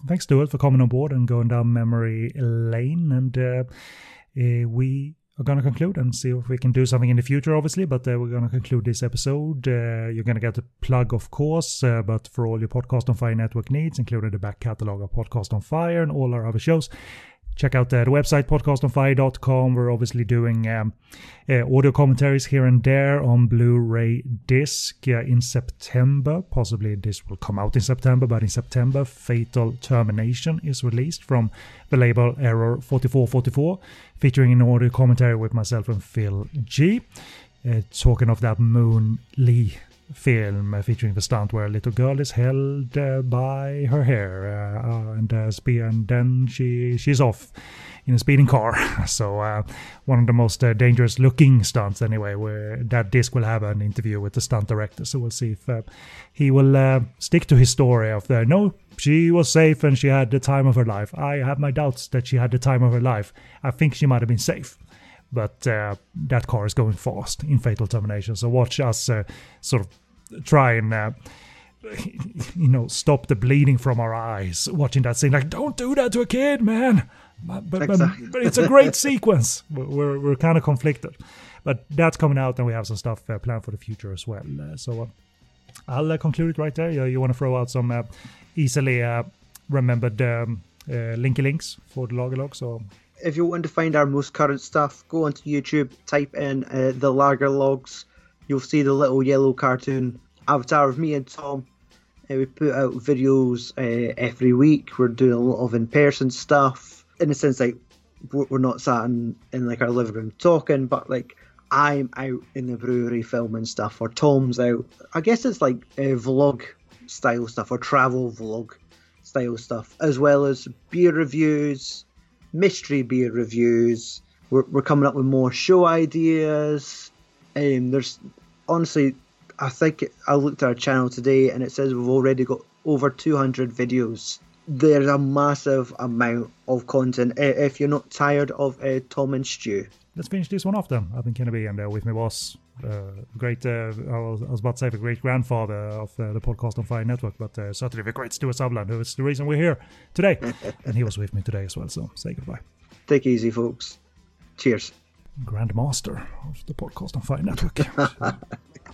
Thanks, Stewart, for coming on board and going down memory lane. And uh, eh, we are going to conclude and see if we can do something in the future, obviously. But uh, we're going to conclude this episode. Uh, you're going to get a plug, of course, uh, but for all your Podcast on Fire network needs, including the back catalog of Podcast on Fire and all our other shows, check out the, the website podcastonfire.com we're obviously doing um, uh, audio commentaries here and there on blu-ray disc uh, in september. Possibly this will come out in september but in september fatal termination is released from the label error 4444 featuring an audio commentary with myself and phil g. Uh, talking of that moon lee film featuring the stunt where a little girl is held uh, by her hair uh, and uh, and then she she's off in a speeding car. so uh, one of the most uh, dangerous looking stunts anyway. Where that disc will have an interview with the stunt director, so we'll see if uh, he will stick to his story of the no. She was safe and she had the time of her life. I have my doubts that she had the time of her life. I think she might have been safe but uh, that car is going fast in Fatal Termination. So watch us uh, sort of try and uh, you know stop the bleeding from our eyes watching that scene. Like, don't do that to a kid, man. But but, exactly. but it's a great sequence. We're we're kind of conflicted, but that's coming out, and we have some stuff uh, planned for the future as well. Uh, so uh, I'll conclude it right there. You, you want to throw out some easily remembered um, linky links for the log? So if you want to find our most current stuff, go onto YouTube, type in uh, the Lager Logs. You'll see the little yellow cartoon avatar of me and Tom. Uh, we put out videos uh, every week. We're doing a lot of in-person stuff. In the sense, like we're not sat in, in like our living room talking, but like I'm out in the brewery filming stuff, or Tom's out. I guess it's like uh, vlog style stuff or travel vlog style stuff, as well as beer reviews, mystery beer reviews. We're, we're coming up with more show ideas. Um, there's honestly, I think I looked at our channel today and it says we've already got over 200 videos. There's a massive amount of content. If you're not tired of uh, Tom and Stew, let's finish this one off then. I've been Kenny B and uh, with me was great, uh, I, was, about to say the great grandfather of uh, the Podcast on Fire Network, but uh, certainly the great Stewart Sutherland, who is the reason we're here today. and he was with me today as well, so say goodbye. Take easy, folks. Cheers. Grandmaster of the Podcast on Fire Network.